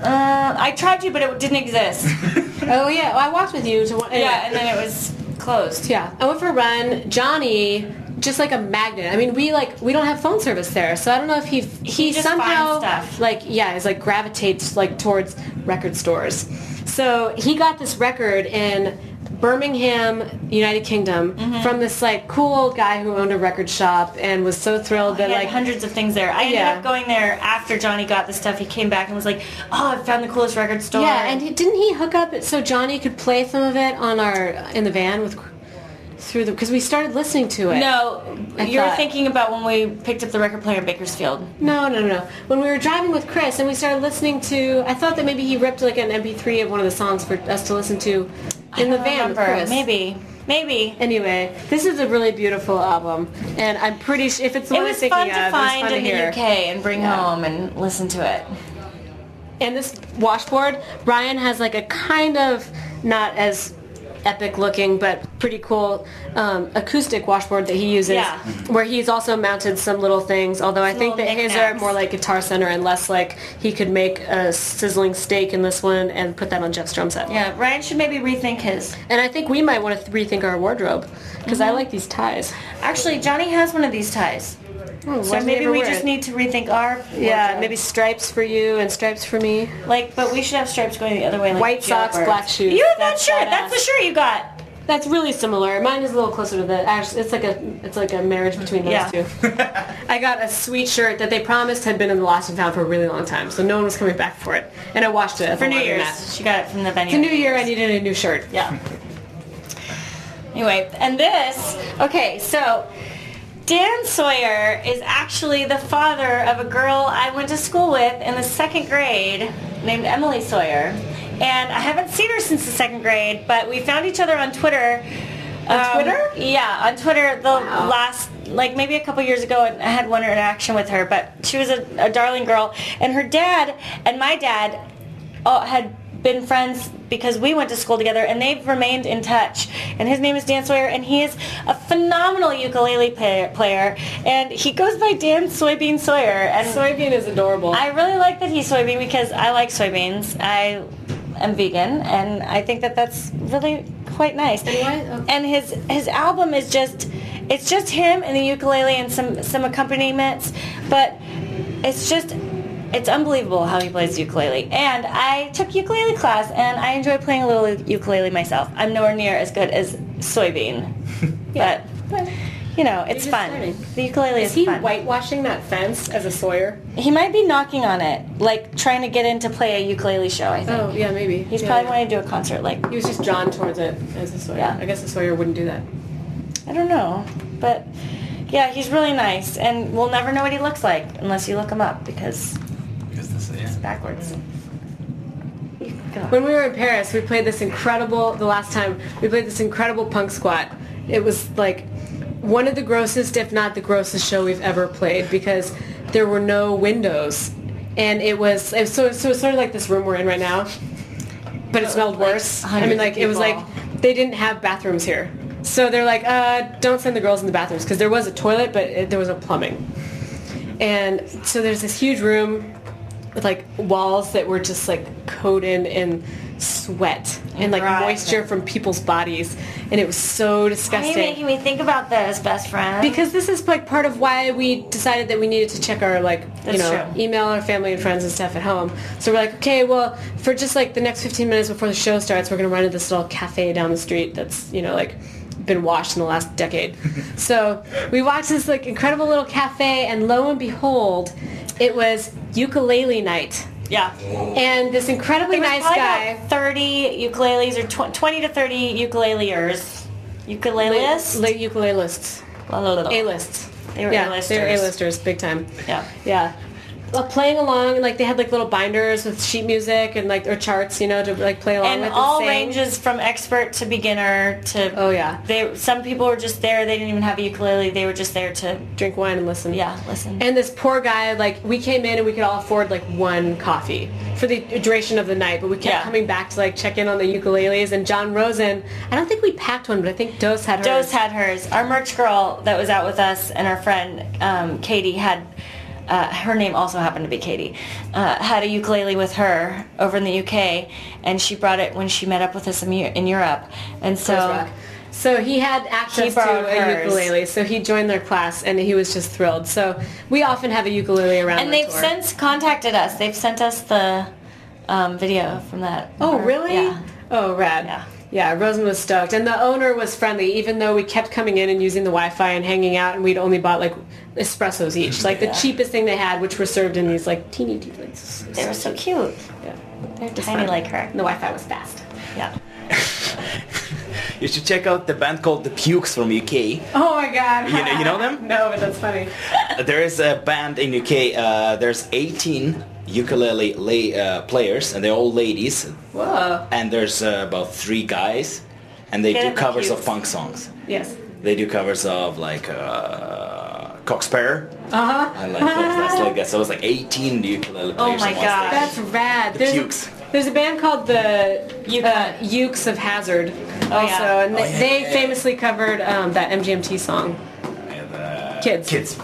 Uh, I tried to, but it didn't exist. <laughs> Oh yeah, well, I walked with you to one. anyway. yeah, and then it was closed. yeah. I went for a run. Johnny, just like a magnet. I mean, we like we don't have phone service there, so I don't know if he he, just somehow like yeah, is like gravitates like towards record stores. So he got this record in Birmingham, United Kingdom, Mm-hmm. from this like cool old guy who owned a record shop and was so thrilled that like hundreds of things there. I ended Yeah. up going there after Johnny got the stuff. He came back and was like, "Oh, I found the coolest record store." Yeah, and he, didn't he hook up it so Johnny could play some of it on our in the van with through the because we started listening to it. no, I you're thought- thinking about when we picked up the record player in Bakersfield. no, no, no, no. When we were driving with Chris and we started listening to, I thought that maybe he ripped like an MP3 of one of the songs for us to listen to in the van with. Chris. Maybe, maybe. Anyway, this is a really beautiful album, and I'm pretty sure if it's the It one I'm thinking fun of, to it was find fun to in the hear. UK and bring Yeah. home and listen to it. And this washboard, Brian has like a kind of not as epic looking but pretty cool um, acoustic washboard that he uses Yeah. where he's also mounted some little things although I think that little his are more like guitar center and less like he could make a sizzling steak in this one and put that on Jeff's drum set Yeah, Ryan should maybe rethink his. and I think we might want to rethink our wardrobe because Mm-hmm. I like these ties Actually, Johnny has one of these ties. So why does he maybe we just it? need to rethink our yeah wardrobe. maybe stripes for you and stripes for me like, but we should have stripes going the other way. Like White socks, black shoes. You have that shirt. That's the shirt you got. That's really similar. Mine is a little closer to the. Actually, it's like a it's like a marriage between those Yeah. two. I got a sweet shirt that they promised had been in the lost and found for a really long time, so no one was coming back for it, and I washed it For New. Year's, she got it from the venue. The new year, I needed a new shirt. Yeah. Anyway, and this, okay, so Dan Sawyer is actually the father of a girl I went to school with in the second grade named Emily Sawyer. And I haven't seen her since the second grade, but we found each other on Twitter. On Twitter? Yeah, on Twitter the last, like maybe a couple years ago, and I had one interaction with her, but she was a, a darling girl. And her dad and my dad uh, had been friends because we went to school together, and they've remained in touch. And his name is Dan Sawyer, and he is a phenomenal ukulele player. player and he goes by Dan Soybean Sawyer. And Soybean is adorable. I really like that he's soybean because I like soybeans. I am vegan, and I think that that's really quite nice. And why- oh. And his his album is just it's just him and the ukulele and some some accompaniments, but it's just it's unbelievable how he plays ukulele. And I took ukulele class, and I enjoy playing a little ukulele myself. I'm nowhere near as good as soybean, <laughs> Yeah. but. You know, it's fun. learning. The ukulele is, is he fun. whitewashing that fence as a Sawyer? He might be knocking on it, like trying to get in to play a ukulele show. I think Oh, yeah, maybe. he's Yeah, probably yeah. wanting to do a concert. Like He was just drawn towards it as a Sawyer. Yeah. I guess a Sawyer wouldn't do that. I don't know, but yeah, he's really nice, and we'll never know what he looks like unless you look him up because Because this, yeah. it's backwards. God. When we were in Paris, we played this incredible, the last time, we played this incredible punk squat. It was like one of the grossest, if not the grossest show we've ever played because there were no windows. And it was, it was so, so it's sort of like this room we're in right now, but it smelled worse. I mean, like, of it was like, they didn't have bathrooms here. So they're like, uh, don't send the girls in the bathrooms because there was a toilet, but it, there was no plumbing. And so there's this huge room with like walls that were just like coated in sweat and like Right. moisture from people's bodies, and it was so disgusting. Why are you making me think about this, best friend? Because this is like part of why we decided that we needed to check our like you know true. email our family and friends and stuff at home. So we're like, okay, well, for just like the next 15 minutes before the show starts, we're gonna run to this little cafe down the street that's you know like been washed in the last decade. <laughs> so we watched this like incredible little cafe, and lo and behold, it was ukulele night. yeah, And this incredibly there was nice probably guy. about thirty ukuleles or tw- twenty to thirty ukuleleers, ukulelists, Late ukulelists. A-lists. They were yeah, A-listers. They were A-listers, big time. Yeah. Yeah. Well, playing along, and like they had like little binders with sheet music and like or charts, you know, to like play along and with. all sing. ranges from expert to beginner to Oh, yeah. they some people were just there they didn't even have a ukulele they were just there to Drink wine and listen. yeah listen And this poor guy, like we came in and we could all afford like one coffee for the duration of the night, but we kept Yeah. coming back to like check in on the ukuleles. And John Rosen, I don't think we packed one, but I think Dose had hers. Dose had hers our merch girl that was out with us and our friend um, Katie had uh, her name also happened to be Katie uh, had a ukulele with her over in the UK and she brought it when she met up with us in, in Europe and so So he had access He to a hers. ukulele, so he joined their class, and he was just thrilled. So we often have a ukulele around. and they've tour. since contacted us they've sent us the um, video from that Oh, Or- really? yeah Oh, rad. Yeah. Yeah, Rosen was stoked. And the owner was friendly, even though we kept coming in and using the Wi-Fi and hanging out, and we'd only bought, like, espressos each. <laughs> Like, the cheapest thing they had, which were served in these, like, teeny, teeny, like, s- they were so cute yeah. they're Just tiny fun. like her And the Wi-Fi was fast. yeah <laughs> You should check out the band called The Pukes from UK. Oh, my God. You know, you know them? <laughs> no, but that's funny. There is a band in UK. Uh, there's 18 ukulele la- uh, players, and they're all ladies. Whoa. And there's uh, about three guys, and they Get do it, The covers of Pukes. funk songs. Yes. They do covers of like uh, Cock Sparrer. Uh-huh. I like those. That's like that. So it's like 18 ukulele players. Oh players. my on one God. stage. That's rad. The there's, Pukes. there's a band called the Uke. uh, Ooks of Hazzard also, yeah. and they, Oh, yeah, they yeah, yeah. famously covered um, that MGMT song, And, uh, Kids. Kids.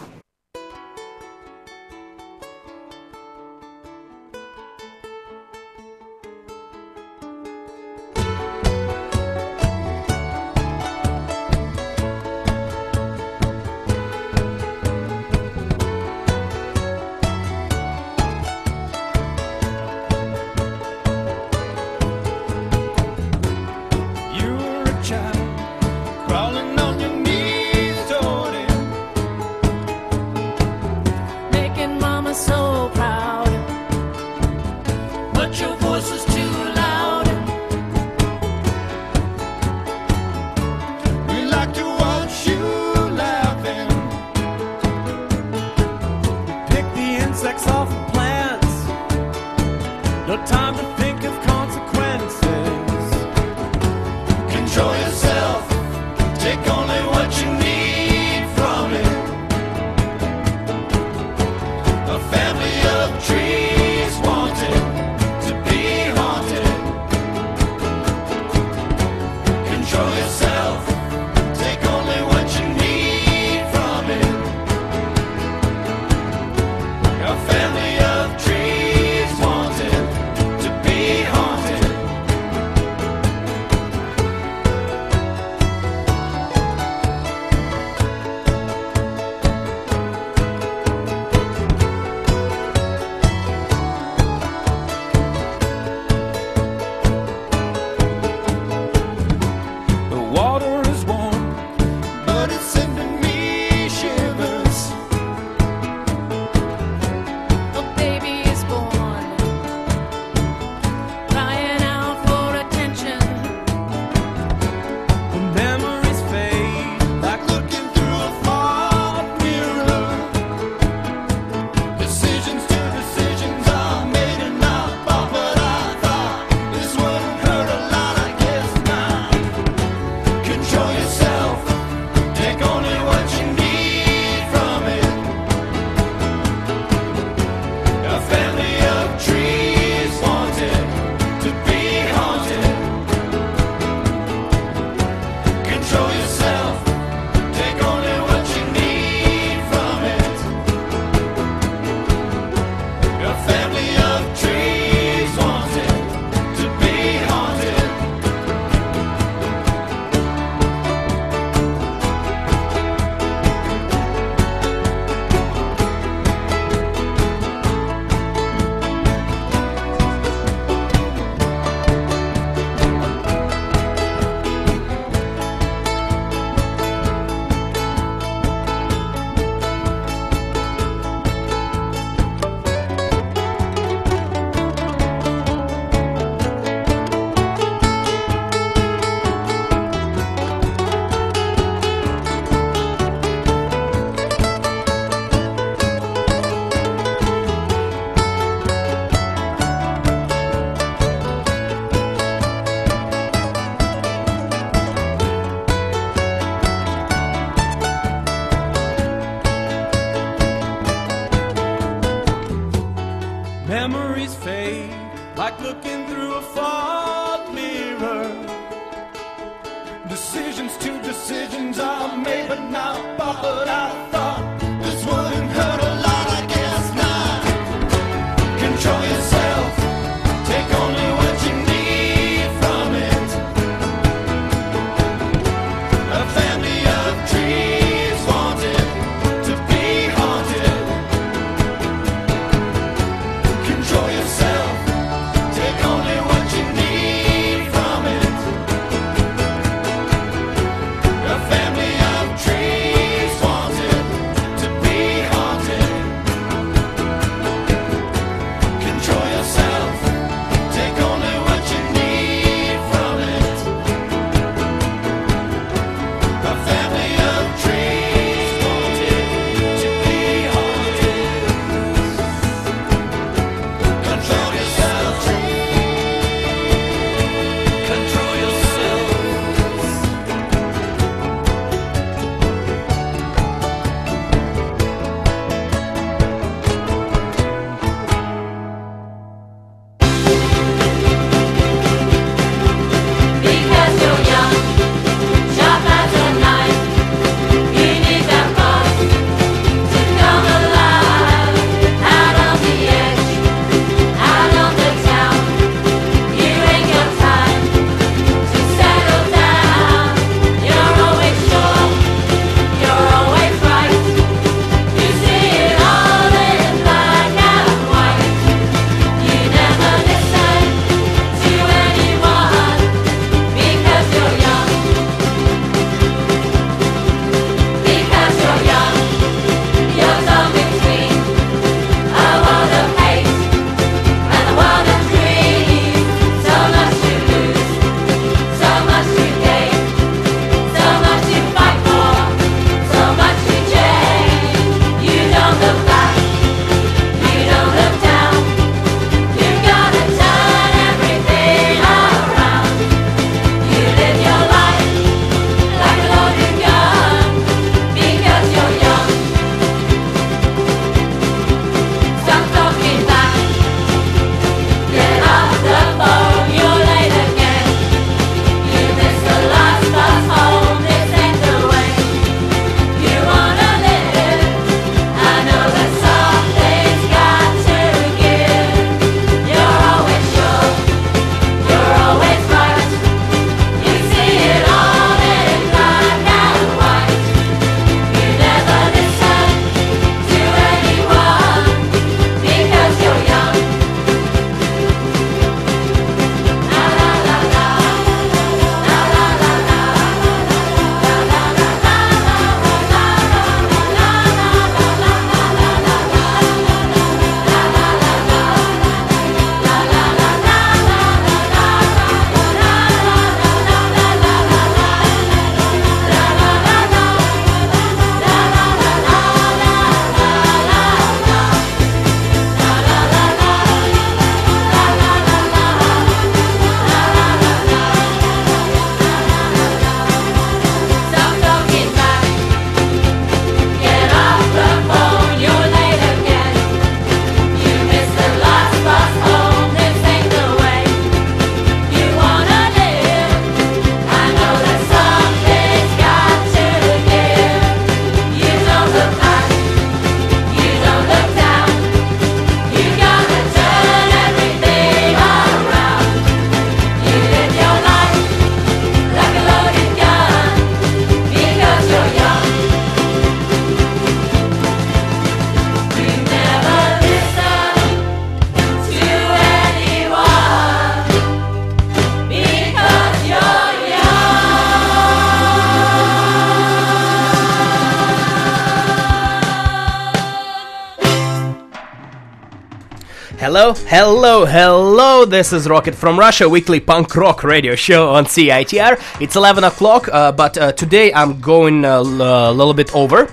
Hello, hello, hello. This is Rocket from Russia, weekly punk rock radio show on CITR. It's 11 o'clock, uh, but uh, today I'm going uh, uh, a l- little bit over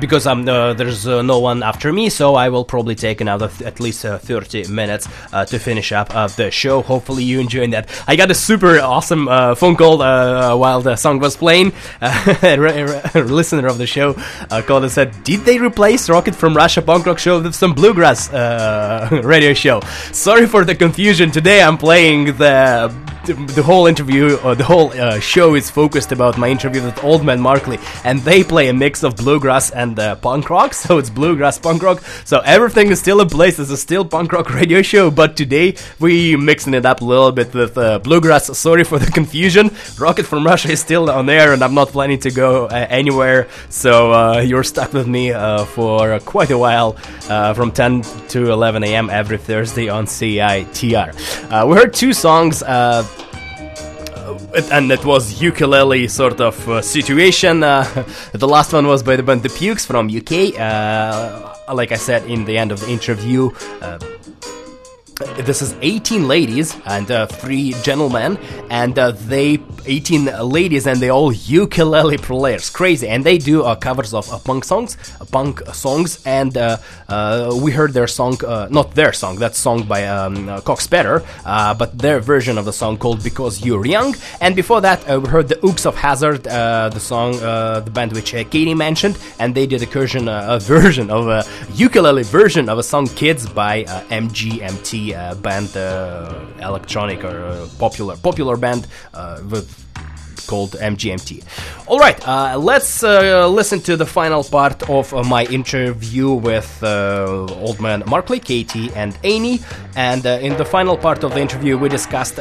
because I'm uh, there's uh, no one after me, so I will probably take another th- at least uh, 30 minutes uh, to finish up uh, the show. Hopefully you enjoyed that. I got a super awesome uh, phone call uh, while the song was playing. <laughs> Uh, a listener of the show uh, called and said, "Did they replace Rocket from Russia punk rock show with some bluegrass uh, <laughs> radio show?" Sorry for the confusion. Today I'm playing the the, whole interview, or the whole uh, show is focused about my interview with Old Man Markley, and they play a mix of bluegrass and uh, punk rock, <laughs> so it's bluegrass punk rock. So everything is still in place. It's a still punk rock <laughs> radio show, but today we mixing it up a little bit with uh, bluegrass. Sorry for the confusion. Rocket from Russia is still on air, and I'm not planning to go uh, anywhere. So uh, you're stuck with me uh, for quite a while, uh, from 10 to 11 a.m. every Thursday on CITR. We heard two songs. And it was ukulele sort of uh, situation. Uh, <laughs> the last one was by the band The Pukes from UK. Uh, like I said in the end of the interview, this is 18 ladies and uh, three gentlemen, and uh, they 18 ladies and they all ukulele players, crazy, and they do uh, covers of uh, punk songs, uh, punk songs, and uh, we heard their song, not their song, that song by um, Cock Sparrer, but their version of the song called "Because You're Young," and before that we heard the Ooks of Hazzard, the song, the band which Katie mentioned, and they did a version, of a ukulele version of a song "Kids" by MGMT uh, band, uh, electronic or uh, popular popular band with called MGMT. All right, uh, let's uh, listen to the final part of uh, my interview with uh, old man Markley, Katie, and Annie. And uh, in the final part of the interview, we discussed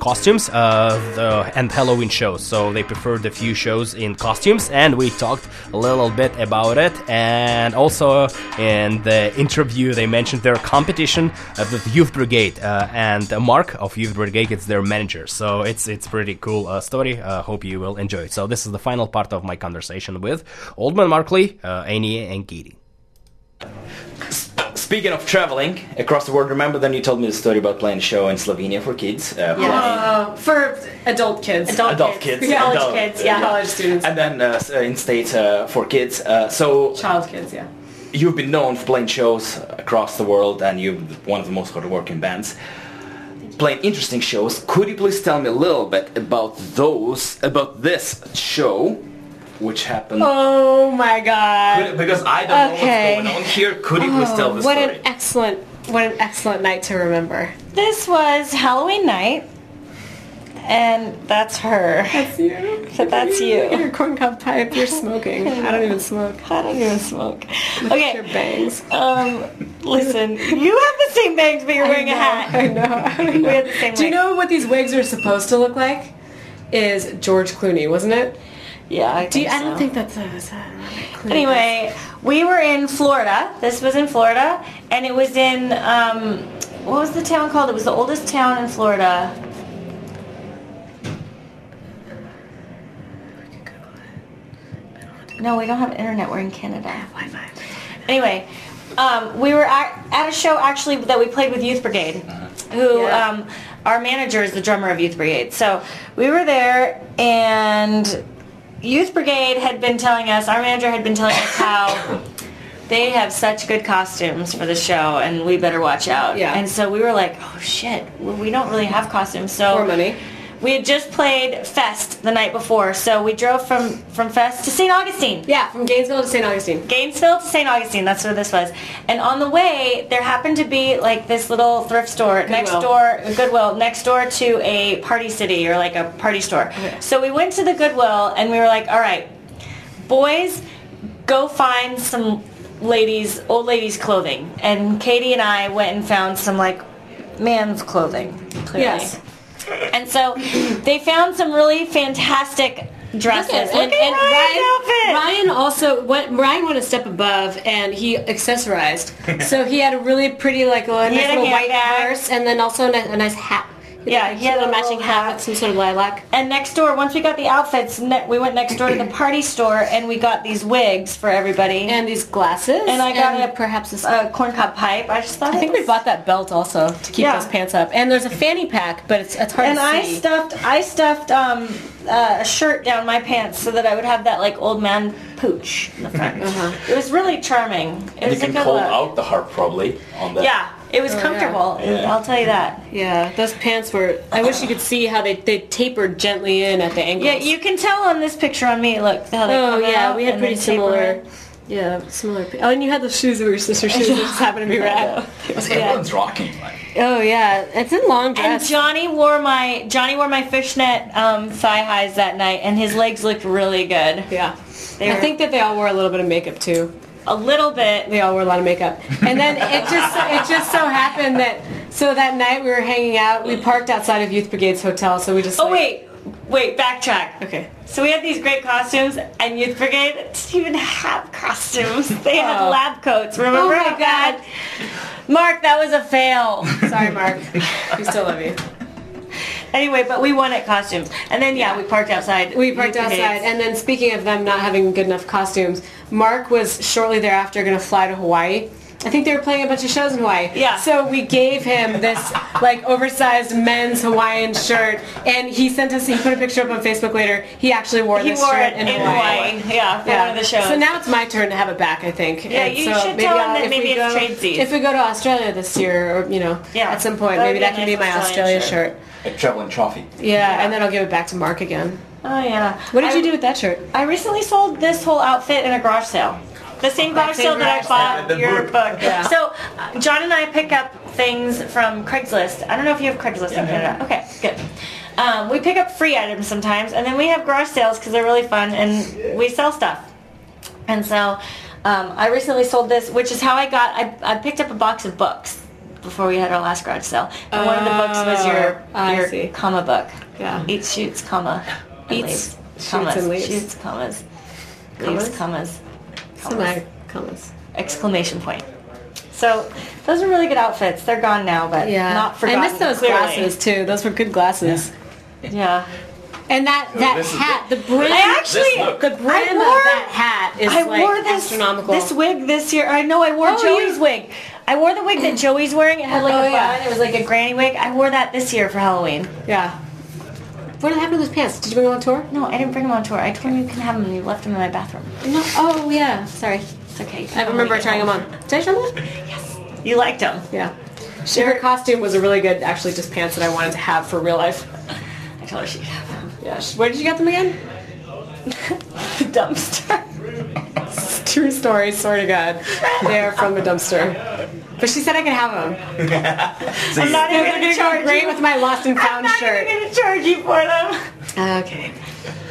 costumes the, and Halloween shows. So they preferred a few shows in costumes, and we talked a little bit about it. And also in the interview, they mentioned their competition with Youth Brigade, and Mark of Youth Brigade is their manager. So it's it's pretty cool uh, story. Uh, hope you will enjoy it. So this is the final part of my conversation with Old Man Markley, uh, Annie, and Katie. Speaking of traveling across the world, remember then you told me the story about playing a show in Slovenia for kids? Uh, playing- Uh, for adult kids. Adult, Adult kids, kids, college adult- kids, yeah. yeah. College students. And then uh, uh, in States uh, for kids. Uh, so Child kids, yeah. you've been known for playing shows across the world and you're one of the most hardworking bands. Playing interesting shows. Could you please tell me a little bit about those, about this show, which happened? Oh my god. Could- because I don't Okay. know what's going on here. Could you please tell the what story? an excellent what an excellent night to remember. This was Halloween night, and that's her. That's you. So that's you. Your corn cob pipe, you're smoking. <laughs> I don't even smoke. I don't even smoke. Your Okay, bangs. um, listen, you have the same bangs, but you're wearing a hat. I know. I <laughs> don't We know. had the same Do you know what these wigs are supposed to look like? Is George Clooney, wasn't it? Yeah, I Do you, think I don't think that's a, is that? Anyway, we were in Florida. This was in Florida, and it was in um, what was the town called? It was the oldest town in Florida. No, we don't have internet. We're in Canada. Wi-Fi. Anyway, um, we were at, at a show actually that we played with Youth Brigade, who Yeah. um, our manager is the drummer of Youth Brigade. So we were there, and Youth Brigade had been telling us, our manager had been telling us how <coughs> they have such good costumes for the show, and we better watch out. Yeah. And so we were like, oh shit, well, we don't really have costumes. So Or money. We had just played Fest the night before, so we drove from from Fest to St. Augustine. Yeah, from Gainesville to St. Augustine. Gainesville to St. Augustine. That's where this was. And on the way, there happened to be like this little thrift store next door, Goodwill, next door to a party city or like a party store. So we went to the Goodwill and we were like, all right, boys, go find some ladies, old ladies' clothing. And Katie and I went and found some like man's clothing. Clearly. Yes. And so they found some really fantastic dresses. and, Look and at Ryan's Ryan, outfit. Ryan also went. Ryan went a step above, and he accessorized. <laughs> so he had a really pretty, like, a nice had a little white handbag. purse, and then also a, a nice hat. Yeah, he had a little matching matching hat hat. with some sort of lilac. And next door, once we got the outfits, ne- we went next door to the party store and we got these wigs for everybody. And these glasses. And I got and a- perhaps a. a corncob pipe. I just thought I it think we bought that belt also to keep Yeah. those pants up. And there's a fanny pack, but it's, it's hard And to I see. stuffed, I stuffed um, uh, a shirt down my pants so that I would have that like old man pooch in the front. It was really charming. It You was a can good hold look. out the harp probably on that. Yeah, it was comfortable. Yeah. I'll tell you that. Yeah, those pants were. I wish you could see how they they tapered gently in at the ankles. Yeah, you can tell on this picture on me. Look how they Oh come yeah, out we had and pretty similar. Yeah, similar. Oh, and you had the shoes that were your sister's shoes. that just happened to be <laughs> rad. Everyone's rocking. Like, Oh yeah, it's in long And. Johnny wore my Johnny wore my fishnet um, thigh highs that night, and his legs looked really good. yeah, They I were- think that they all wore a little bit of makeup too. A little bit. They all wore a lot of makeup, and then it just it just so happened that so that night we were hanging out. We parked outside of Youth Brigade's hotel, so we just. Oh like- wait, wait, backtrack. Okay. So we had these great costumes, and Youth Brigade didn't even have costumes. They had Oh. lab coats. Remember? Oh my bad? Mark, that was a fail. Sorry, Mark. we still love you. Anyway, but we won at costumes, and then yeah, we parked outside. We parked outside, and then speaking of them not having good enough costumes, Mark was shortly thereafter going to fly to Hawaii. I think they were playing a bunch of shows in Hawaii. Yeah. So we gave him this like oversized men's Hawaiian shirt, and he sent us. He put a picture up on Facebook later. He actually wore he this wore shirt it in, in Hawaii. Hawaii. Yeah, for one of the shows. So now it's my turn to have it back, I think. Yeah, And you so should maybe tell him that if maybe we it's go, tradesies. If we go to Australia this year, or you know, Yeah, at some point, that maybe that can be nice my Australia Australian shirt. A traveling trophy. Yeah, and then I'll give it back to Mark again. oh yeah. What did I- you do with that shirt? I recently sold this whole outfit in a garage sale. The same garage sale that I bought your The book. Yeah. So uh, John and I pick up things from Craigslist. I don't know if you have Craigslist in Canada. Okay, good. Um, we pick up free items sometimes, and then we have garage sales because they're really fun, and we sell stuff. And so um, I recently sold this, which is how I got. I, I picked up a box of books before we had our last garage sale, and one of the books was your Oh, your see. comma book. Yeah. Eats, shoots, comma. and Eats, leaves. shoots, commas, and leaves. Shoots, commas. Commas? Leaves, commas. Some my. Exclamation point. So those are really good outfits. They're gone now, but Yeah, not forgotten. I miss those clearly. glasses too. Those were good glasses. Yeah. And that that hat, the brim, I actually, the brim I of wore- that hat is I like wore this astronomical. this wig this year. I know I wore Oh, Joey's you- wig. I wore the wig that Joey's wearing. It had like Oh, a yeah. bun. It was like a granny wig. I wore that this year for Halloween. yeah. What happened to those pants? Did you bring them on tour? No, I didn't bring them on tour. I told you you can have them. and You left them in my bathroom. No. Oh yeah. Sorry. It's okay. I remember trying them on. Did I show them? On? Yes. You liked them. Yeah. She, her costume was a really good, actually, just pants that I wanted to have for real life. I told her she could have them. Yeah. Where did you get them again? <laughs> The dumpster. <laughs> <laughs> True story. Swear to God, they are from a dumpster. But she said I could have them. <laughs> I'm not even going gonna go charge great you. with my lost and found I'm found not shirt. even going to charge you for them. Okay.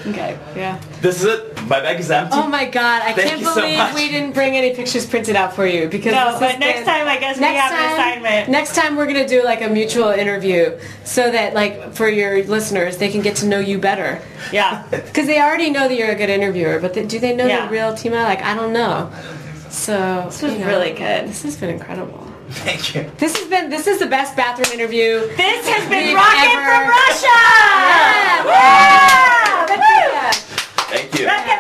Okay. Yeah. This is it. My bag is empty. Oh my god, I Thank can't you so believe much. we didn't bring any pictures printed out for you because No, this but next been- time I guess we have an assignment. Next time we're gonna do like a mutual interview so that like for your listeners they can get to know you better Yeah. <laughs> because they already know that you're a good interviewer, but th- do they know Yeah. the real Tima? Like I don't know. So This was really good. This has been incredible. Thank you. This has been this is the best bathroom interview. This has been We've Rocket ever- from Russia! Yeah. Thank you.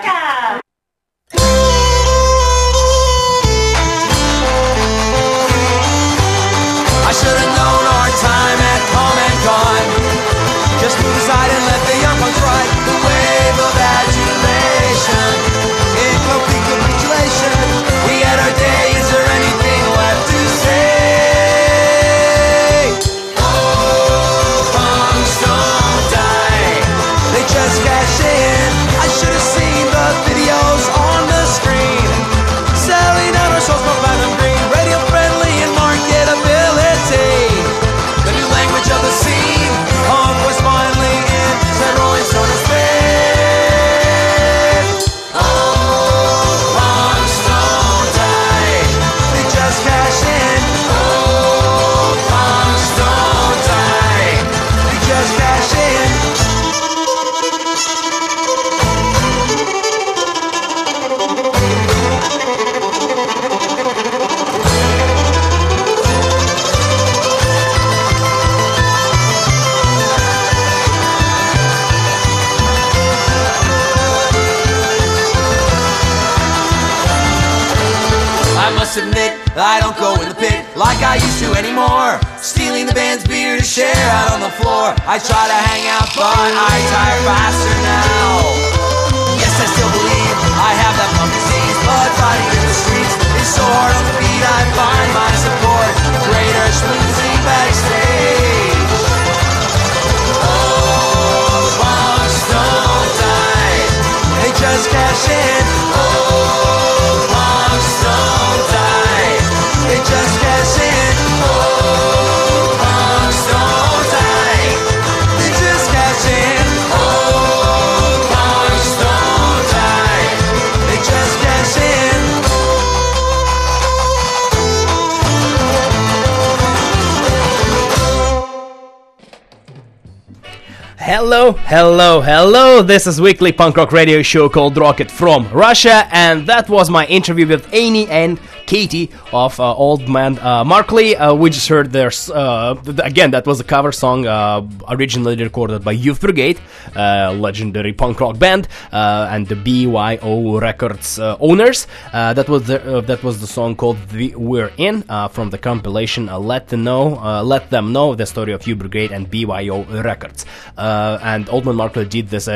Floor. I try to hang out, but I tire faster now. Yes, I still believe I have that lung disease, but fighting in the streets is so hard on the beat. I find my support, greater schmoozing backstage. Oh, punks don't die, they just cash in. Hello, hello. This is weekly punk rock radio show called Rocket from Russia, and that was my interview with Annie and Katie of uh, Old Man uh, Markley. Uh, we just heard their uh, again. That was a cover song uh, originally recorded by Youth Brigade, uh, legendary punk rock band, and the BYO Records owners. That was the that was the song called the "We're In" from the compilation "Let Them Know," "Let Them Know" the story of Youth Brigade and BYO Records. And Old Man Markley did this.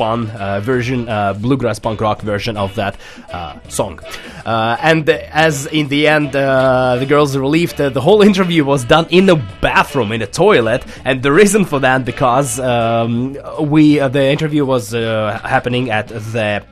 Fun uh, version, uh, bluegrass punk rock version of that uh, song. And as in the end, the girls relieved that the whole <laughs> interview was done in a bathroom, in a toilet. And the reason for that, because um, we the interview was happening at the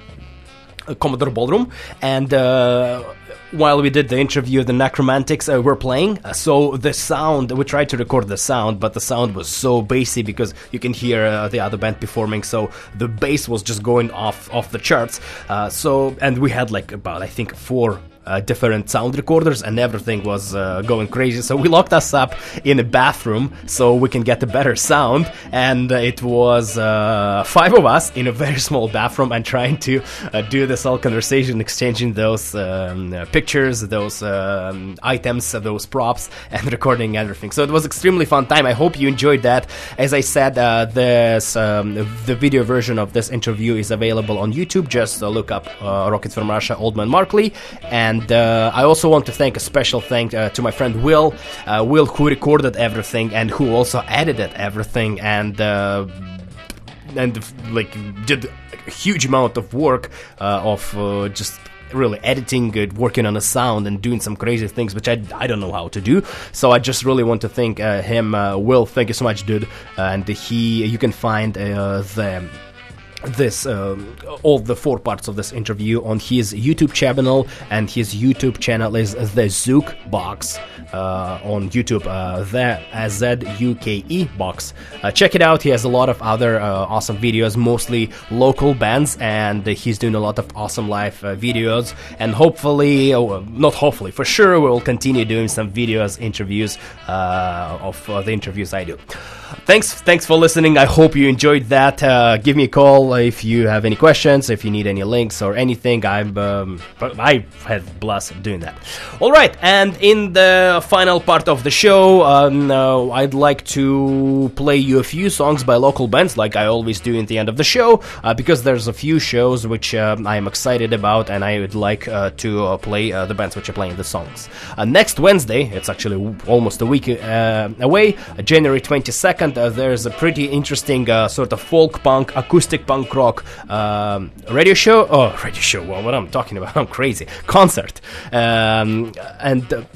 Commodore Ballroom, and uh, while we did the interview, the Necromantix uh, were playing. Uh, So the sound, we tried to record the sound, but the sound was so bassy because you can hear uh, the other band performing. So the bass was just going off off the charts. Uh, so and we had like about I think four uh, different sound recorders and everything was uh, going crazy. So we locked us up in a bathroom so we can get a better sound. And uh, it was uh, five of us in a very <laughs> small bathroom and trying to uh, do this whole conversation, exchanging those um, pictures, those um, items, those props, <laughs> and recording everything. So it was extremely fun time. I hope you enjoyed that. As I said, this um, the video version of this interview is available on YouTube. Just look up Rockets from Russia, Old Man Markley, and uh, I also want to thank a special thank uh, to my friend Will, uh, Will who recorded everything and who also edited everything and. Uh, and like did a huge amount of work uh, of just really editing it working on a sound and doing some crazy things which I, I don't know how to do. So i just really want to thank uh, him uh, will. Thank you so much dude. And he you can find uh, the this um, all the four parts of this interview on his YouTube channel, and his YouTube channel is the Zuke Box uh, on YouTube. Uh, the Z U K E box. Uh, check it out. He has a lot of other uh, awesome videos, mostly local bands, and he's doing a lot of awesome live uh, videos. And hopefully, oh, not hopefully, for sure, we'll continue doing some videos, interviews uh, of uh, the interviews I do. Thanks, thanks for listening. I hope you enjoyed that. Uh, give me a call if you have any questions, if you need any links or anything. I'm, um, I had blast doing that. All right, and in the final part of the show, um, uh, I'd like to play you a few songs by local bands, like I always do in the end of the show, uh, because there's a few shows which um, I am excited about, and I would like uh, to uh, play uh, the bands which are playing the songs. Uh, next Wednesday, it's actually almost a week uh, away, uh, January 22nd, uh, there's a pretty interesting uh, sort of folk punk, acoustic punk rock um, radio show. Oh, <laughs> radio show, well, what I'm talking about, <laughs> I'm crazy. Concert. Um, and.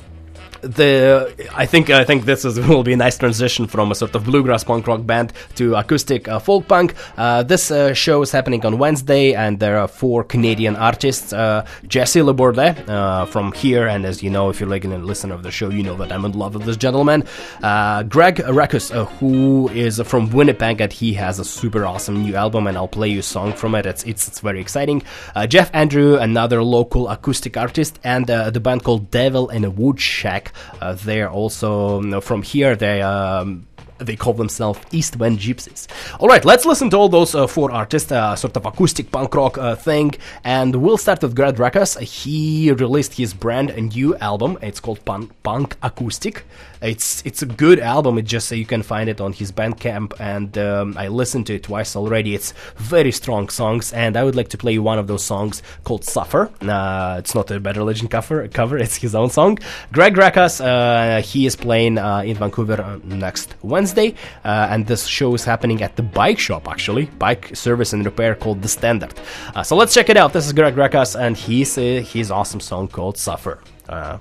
The I think I think this is, <laughs> will be a nice transition from a sort of bluegrass punk rock band to acoustic uh, folk punk. Uh, this uh, show is happening on Wednesday, and there are four Canadian artists: uh, Jesse LeBourdais uh, from here, and as you know, if you're a listener of the show, you know that I'm in love with this gentleman. Uh, Greg Rekus, uh, who is from Winnipeg, and he has a super awesome new album, and I'll play you a song from it. It's it's, it's very exciting. Jeff Andrew, another local acoustic artist, and the band called Devil in a Wood Shack. Uh, they're also from here. They um, They call themselves East Wind Gypsies. All right, let's listen to all those uh, four artists, uh, sort of acoustic punk rock uh, thing, and we'll start with Greg Rekus. He released his brand new album. It's called Punk, Punkoustic. It's it's a good album. It just you can find it on his Bandcamp, and um, I listened to it twice already. It's very strong songs, and I would like to play one of those songs called "Suffer." Uh, it's not a Bad Religion cover. Cover. It's his own song. Greg Rekus. Uh, he is playing uh, in Vancouver uh, next Wednesday, uh, and this show is happening at the bike shop actually, bike service and repair called the Standard. So let's check it out. This is Greg Rekus, and he's his awesome song called "Suffer."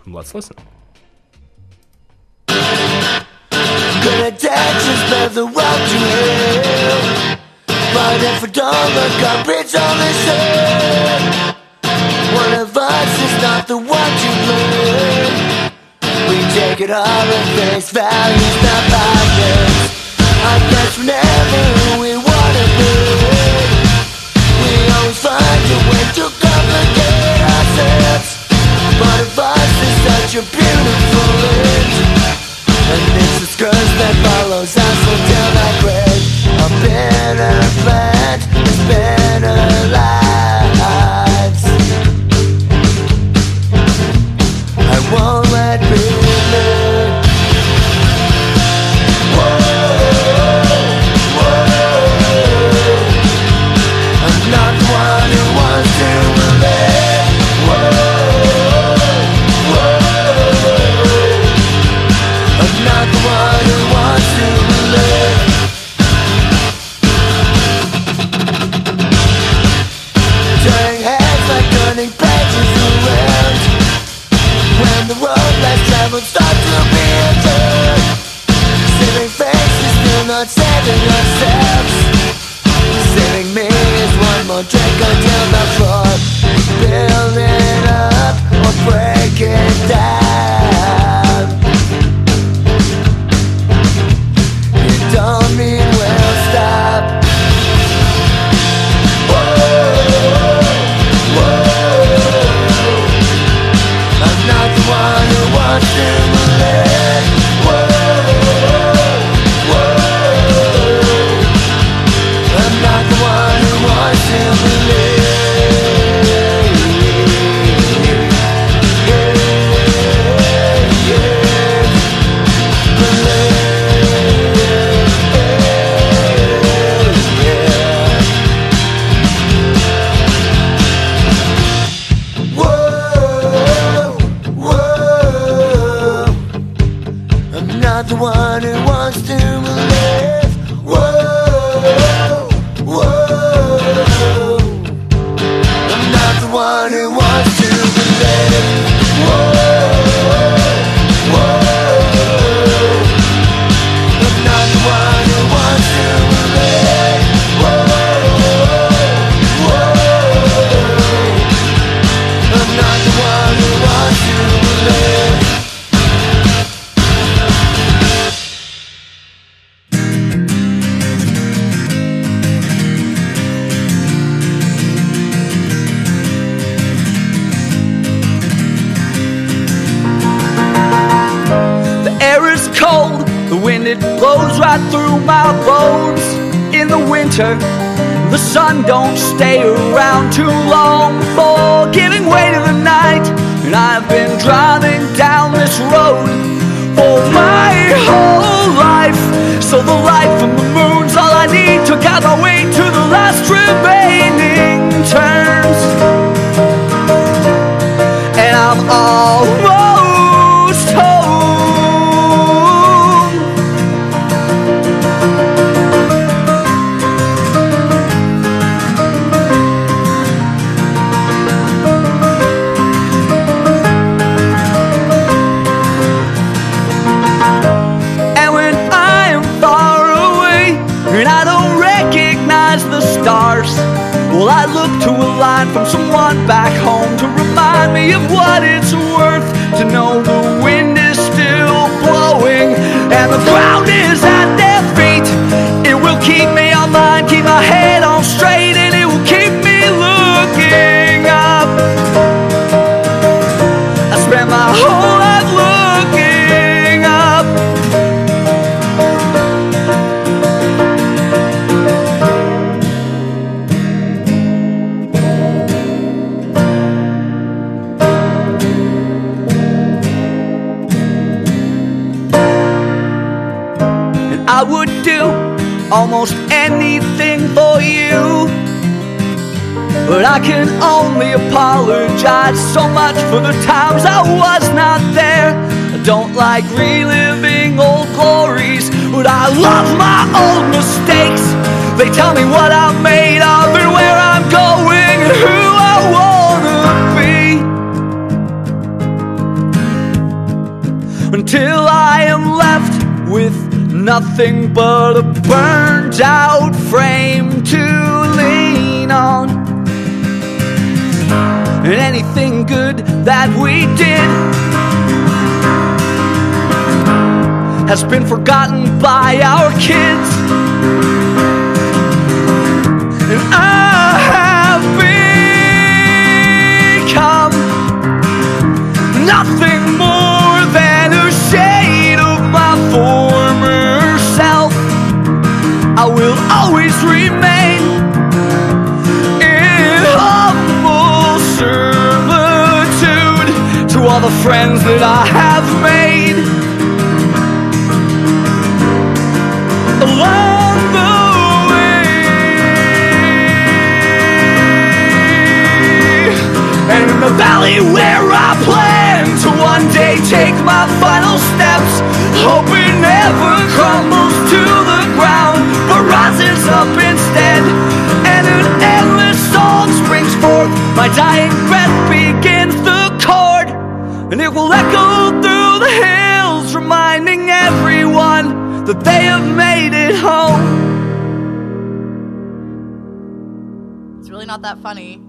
Let's listen. Gonna dance and spare the road to hell. Don't look up, it's on the same. One of us is not the one to blame. We take it all at face value, not violence I guess we're never who we wanna be. We always find a way to complicate ourselves. But of us is such a beautiful image and it's the scourge that follows us until I A bitter lives I won't let me live the times I was not there. I don't like reliving old glories, but I love my old mistakes. They tell me what I'm made of and where I'm going and who I wanna be. Until I am left with nothing but a burned out frame to lean on. And anything good that we did has been forgotten by our kids. And I have become nothing more than a shade of my former self. I will always remain all the friends that I have made along the way. And in the valley where I plan to one day take my final steps, hoping never crumbles to the ground, but rises up instead. And an endless song springs forth. My dying breath it will echo through the hills, reminding everyone that they have made it home. It's really not that funny.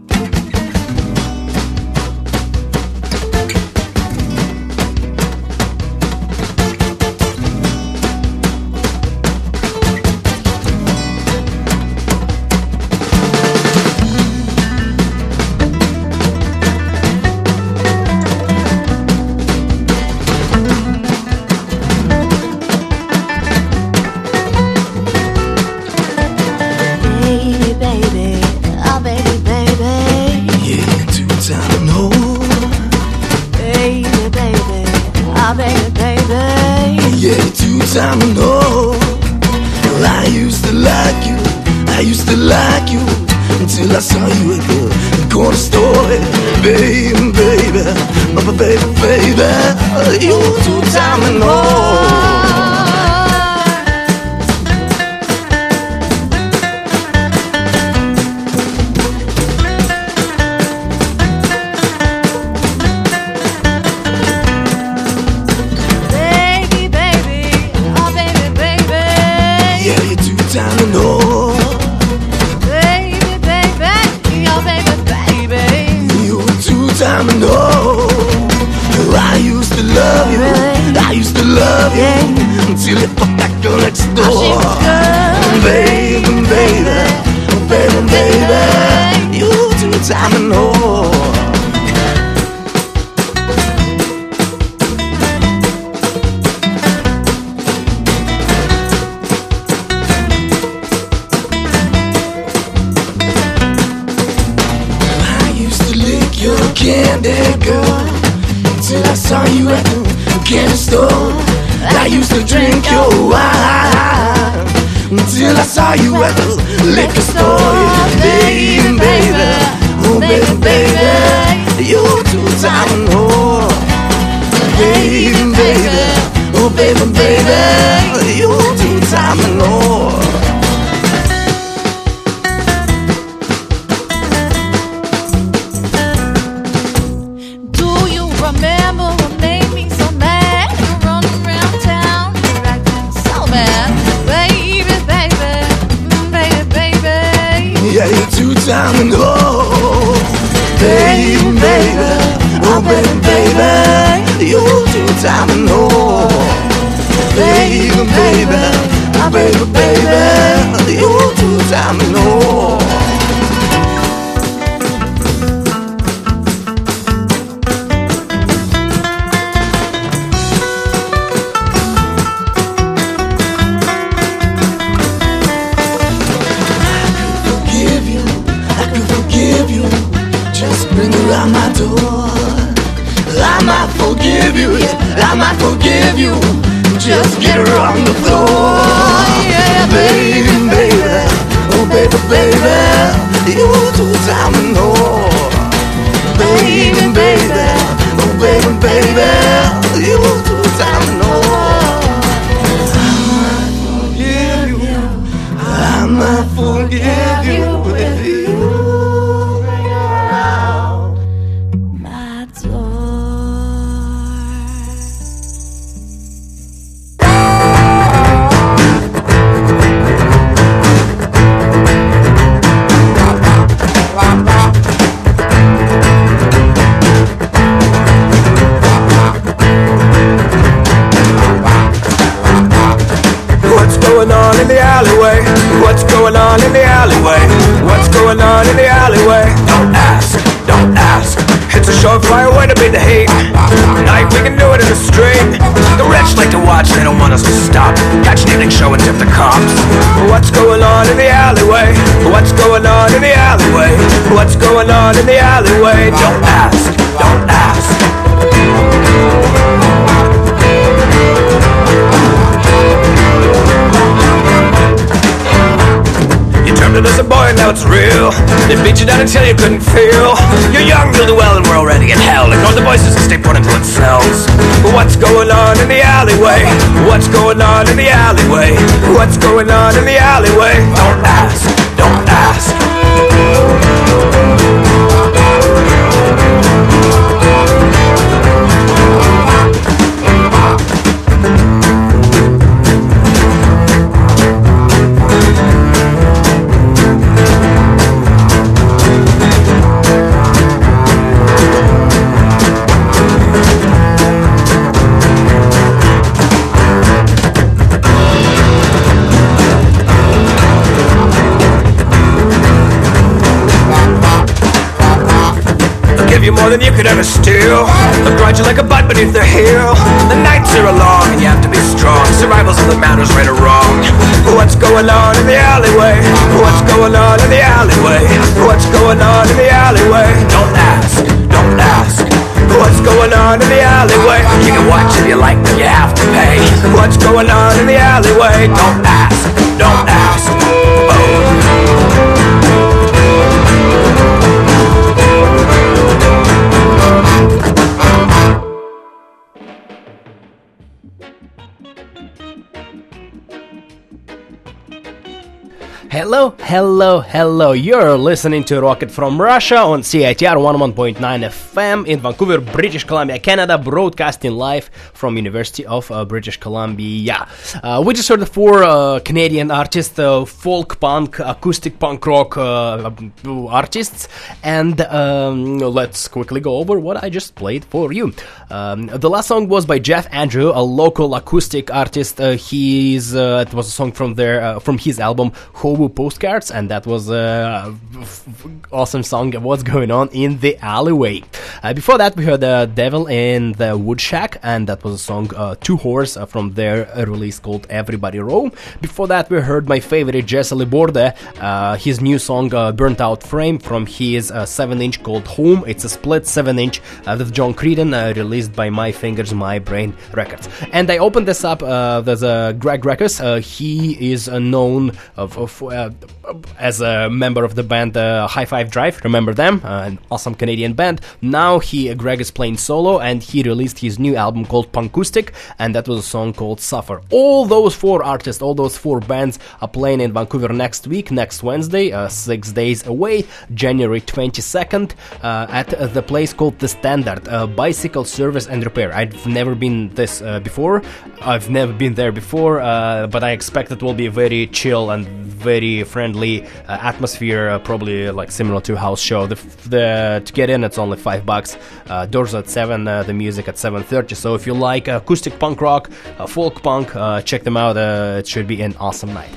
What's going on in the alleyway? What's going on in the alleyway? Don't ask, don't ask. You turned it as a boy, now it's real. They beat you down until you couldn't feel. You're young, you'll do well, and we're already in hell. Ignore the voices and stay put into themselves. What's going on in the alleyway? What's going on in the alleyway? What's going on in the alleyway? Don't ask, don't ask. Ever steal. They'll grind you like a bud beneath their heel. The nights are long and you have to be strong. Survival's all that matters, right or wrong. What's going on in the alleyway? What's going on in the alleyway? What's going on in the alleyway? Don't ask, don't ask. What's going on in the alleyway? You can watch if you like, but you have to pay. What's going on in the alleyway? Don't ask, Hello, hello, hello. You're listening to Rocket from Russia on CITR 11.9 FM in Vancouver, British Columbia, Canada, broadcasting live from University of uh, British Columbia. Uh, we just heard the four uh, Canadian artists, uh, folk punk, acoustic punk rock uh, artists, and um, let's quickly go over what I just played for you. Um, the last song was by Jeff Andrew, a local acoustic artist. Uh, he's uh, it was a song from their uh, from his album Hobo Postcards, and that was f- awesome song. What's going on in the alleyway? Uh, before that, we heard the Devil in the Wood Shack, and that was a song uh, Two Horse uh, from their release called Everybody Roam. Before that, we heard my favorite Jesse LeBourdais, uh, his new song uh, Burnt Out Frame from his uh, 7 inch called Home. It's a split 7 inch uh, with John Creedon, uh, released by My Fingers, My Brain Records. And I opened this up. Uh, there's a Greg. Uh, he is uh, known of, of, uh, as a member of the band uh, High Five Drive. Remember them? Uh, an awesome Canadian band. Now he Greg is playing solo, and he released his new album called Punkoustic, and that was a song called Suffer. All those four artists, all those four bands are playing in Vancouver next week, next Wednesday, uh, six days away, January 22nd, uh, at the place called The Standard, uh, Bicycle Service and Repair. I've never been this uh, before. I've never been there before, uh, but I expect it will be very chill and very friendly uh, atmosphere, uh, probably like similar to house show. The, the to get in, it's only five bucks. Uh, doors at seven, uh, the music at seven thirty. So if you like acoustic punk rock, uh, folk punk, uh, check them out. Uh, it should be an awesome night.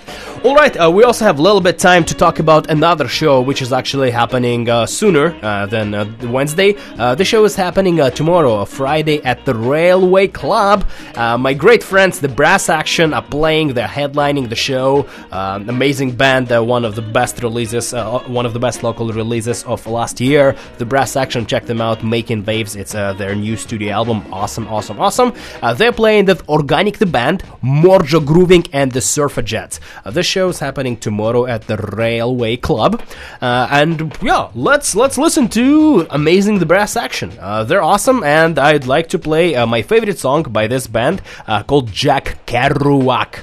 All right, uh, we also have a little bit time to talk about another show, which is actually happening uh, sooner uh, than uh, Wednesday. Uh, the show is happening uh, tomorrow, uh, Friday, at the Railway Club. Uh, my great friends, the Brass Action, are playing. They're headlining the show. Um, amazing band, uh, one of the best releases, uh, one of the best local releases of last year. The Brass Action, check them out, Making Waves. It's uh, their new studio album. Awesome, awesome, awesome. Uh, they're playing with Organic the Band, Mojo Grooving, and the Surfer Jets. Uh, show is happening tomorrow at the Railway Club, uh, and yeah, let's let's listen to Amazing the Brass Action. Uh, they're awesome, and I'd like to play my favorite song by this band called Jack Kerouac.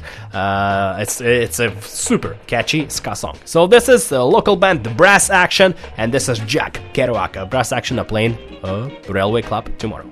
It's it's a super catchy ska song. So this is the local band, the Brass Action, and this is Jack Kerouac. Brass Action are playing uh, Railway Club tomorrow.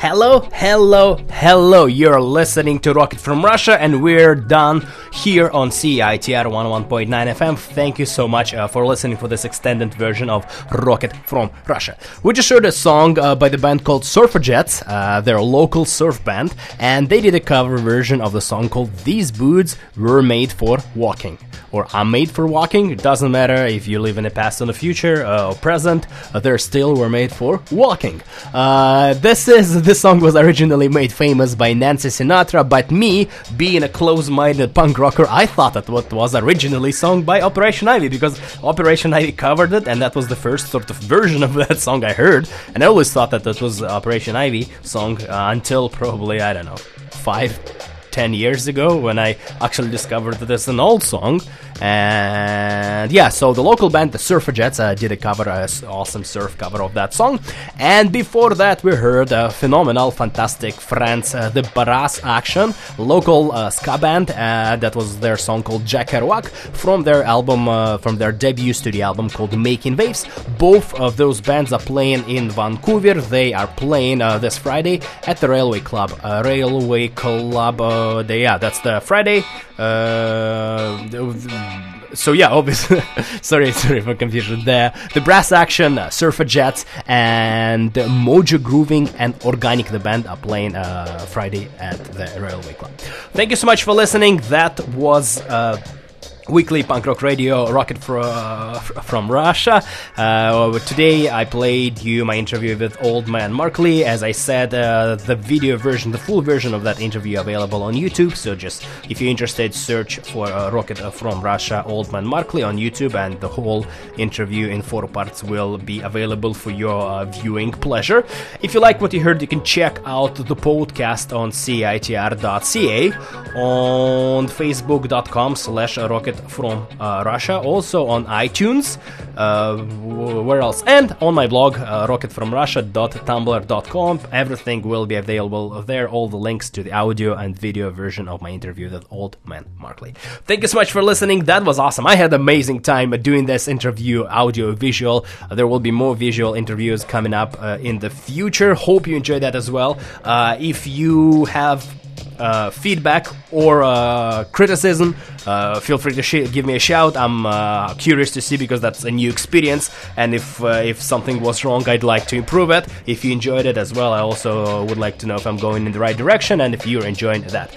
Hello, hello, hello. You're listening to Rocket from Russia, and we're done here on CITR 101.9 FM. Thank you so much uh, for listening for this extended version of Rocket from Russia. We just heard a song uh, by the band called Surferjets, uh, their local surf band, and they did a cover version of the song called These Boots Were Made for Walking. Or I'm made for walking. It doesn't matter if you live in the past or the future uh, or present. Uh, they still were made for walking. Uh, this is this song was originally made famous by Nancy Sinatra, but me, being a close-minded punk rocker, I thought that what was originally sung by Operation Ivy because Operation Ivy covered it, and that was the first sort of version of <laughs> that song I heard. And I always thought that that was Operation Ivy song uh, until probably I don't know five, ten years ago when I actually discovered that it's an old song. And yeah, so the local band, the Surferjets, uh, did a cover, a s- awesome surf cover of that song. And before that, we heard a phenomenal, fantastic friends, uh, the Brass Action, local uh, ska band. Uh, that was their song called Jack Kerouac from their album, uh, from their debut studio album called Making Waves. Both of those bands are playing in Vancouver. They are playing uh, this Friday at the Railway Club. Uh, Railway Club, uh, they, yeah, that's the Friday. Uh, so yeah, obviously, <laughs> sorry, sorry for confusion. The the Brass Action, uh, Surfer Jets, and Mojo Grooving and Organic, the band, are playing uh, Friday at the Railway Club. Thank you so much for listening. That was. Uh, Weekly punk rock radio, rocket fro- f- from Russia. Uh, today I played you my interview with Old Man Markley. As I said, uh, the video version, the full version of that interview available on YouTube. So just if you're interested, search for uh, Rocket from Russia, Old Man Markley on YouTube, and the whole interview in four parts will be available for your uh, viewing pleasure. If you like what you heard, you can check out the podcast on citr.ca, on facebook.com slash rocket from uh, Russia, also on iTunes, uh, where else? And on my blog, uh, rocketfromrussia.tumblr.com. Everything will be available there, all the links to the audio and video version of my interview with Old Man Markley. Thank you so much for listening. That was awesome. I had an amazing time doing this interview, audio, visual. There will be more visual interviews coming up in the future. Hope you enjoy that as well. If you have uh, feedback or uh, criticism, uh, feel free to sh- give me a shout. I'm uh, curious to see because that's a new experience, and if uh, if something was wrong, I'd like to improve it. If you enjoyed it as well, I also would like to know if I'm going in the right direction and if you're enjoying that.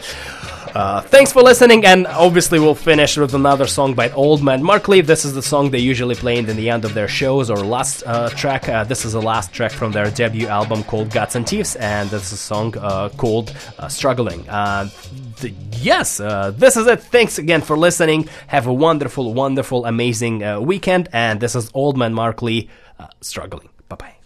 Uh, thanks for listening, and obviously we'll finish with another song by Old Man Markley. This is the song they usually play in the end of their shows or last uh, track. Uh, this is the last track from their debut album called Guts and Teeth, and this is a song uh, called uh, Struggling. Th- yes, this is it. Thanks again for listening. Have a wonderful, wonderful, amazing weekend, and this is Old Man Markley Struggling. Bye bye.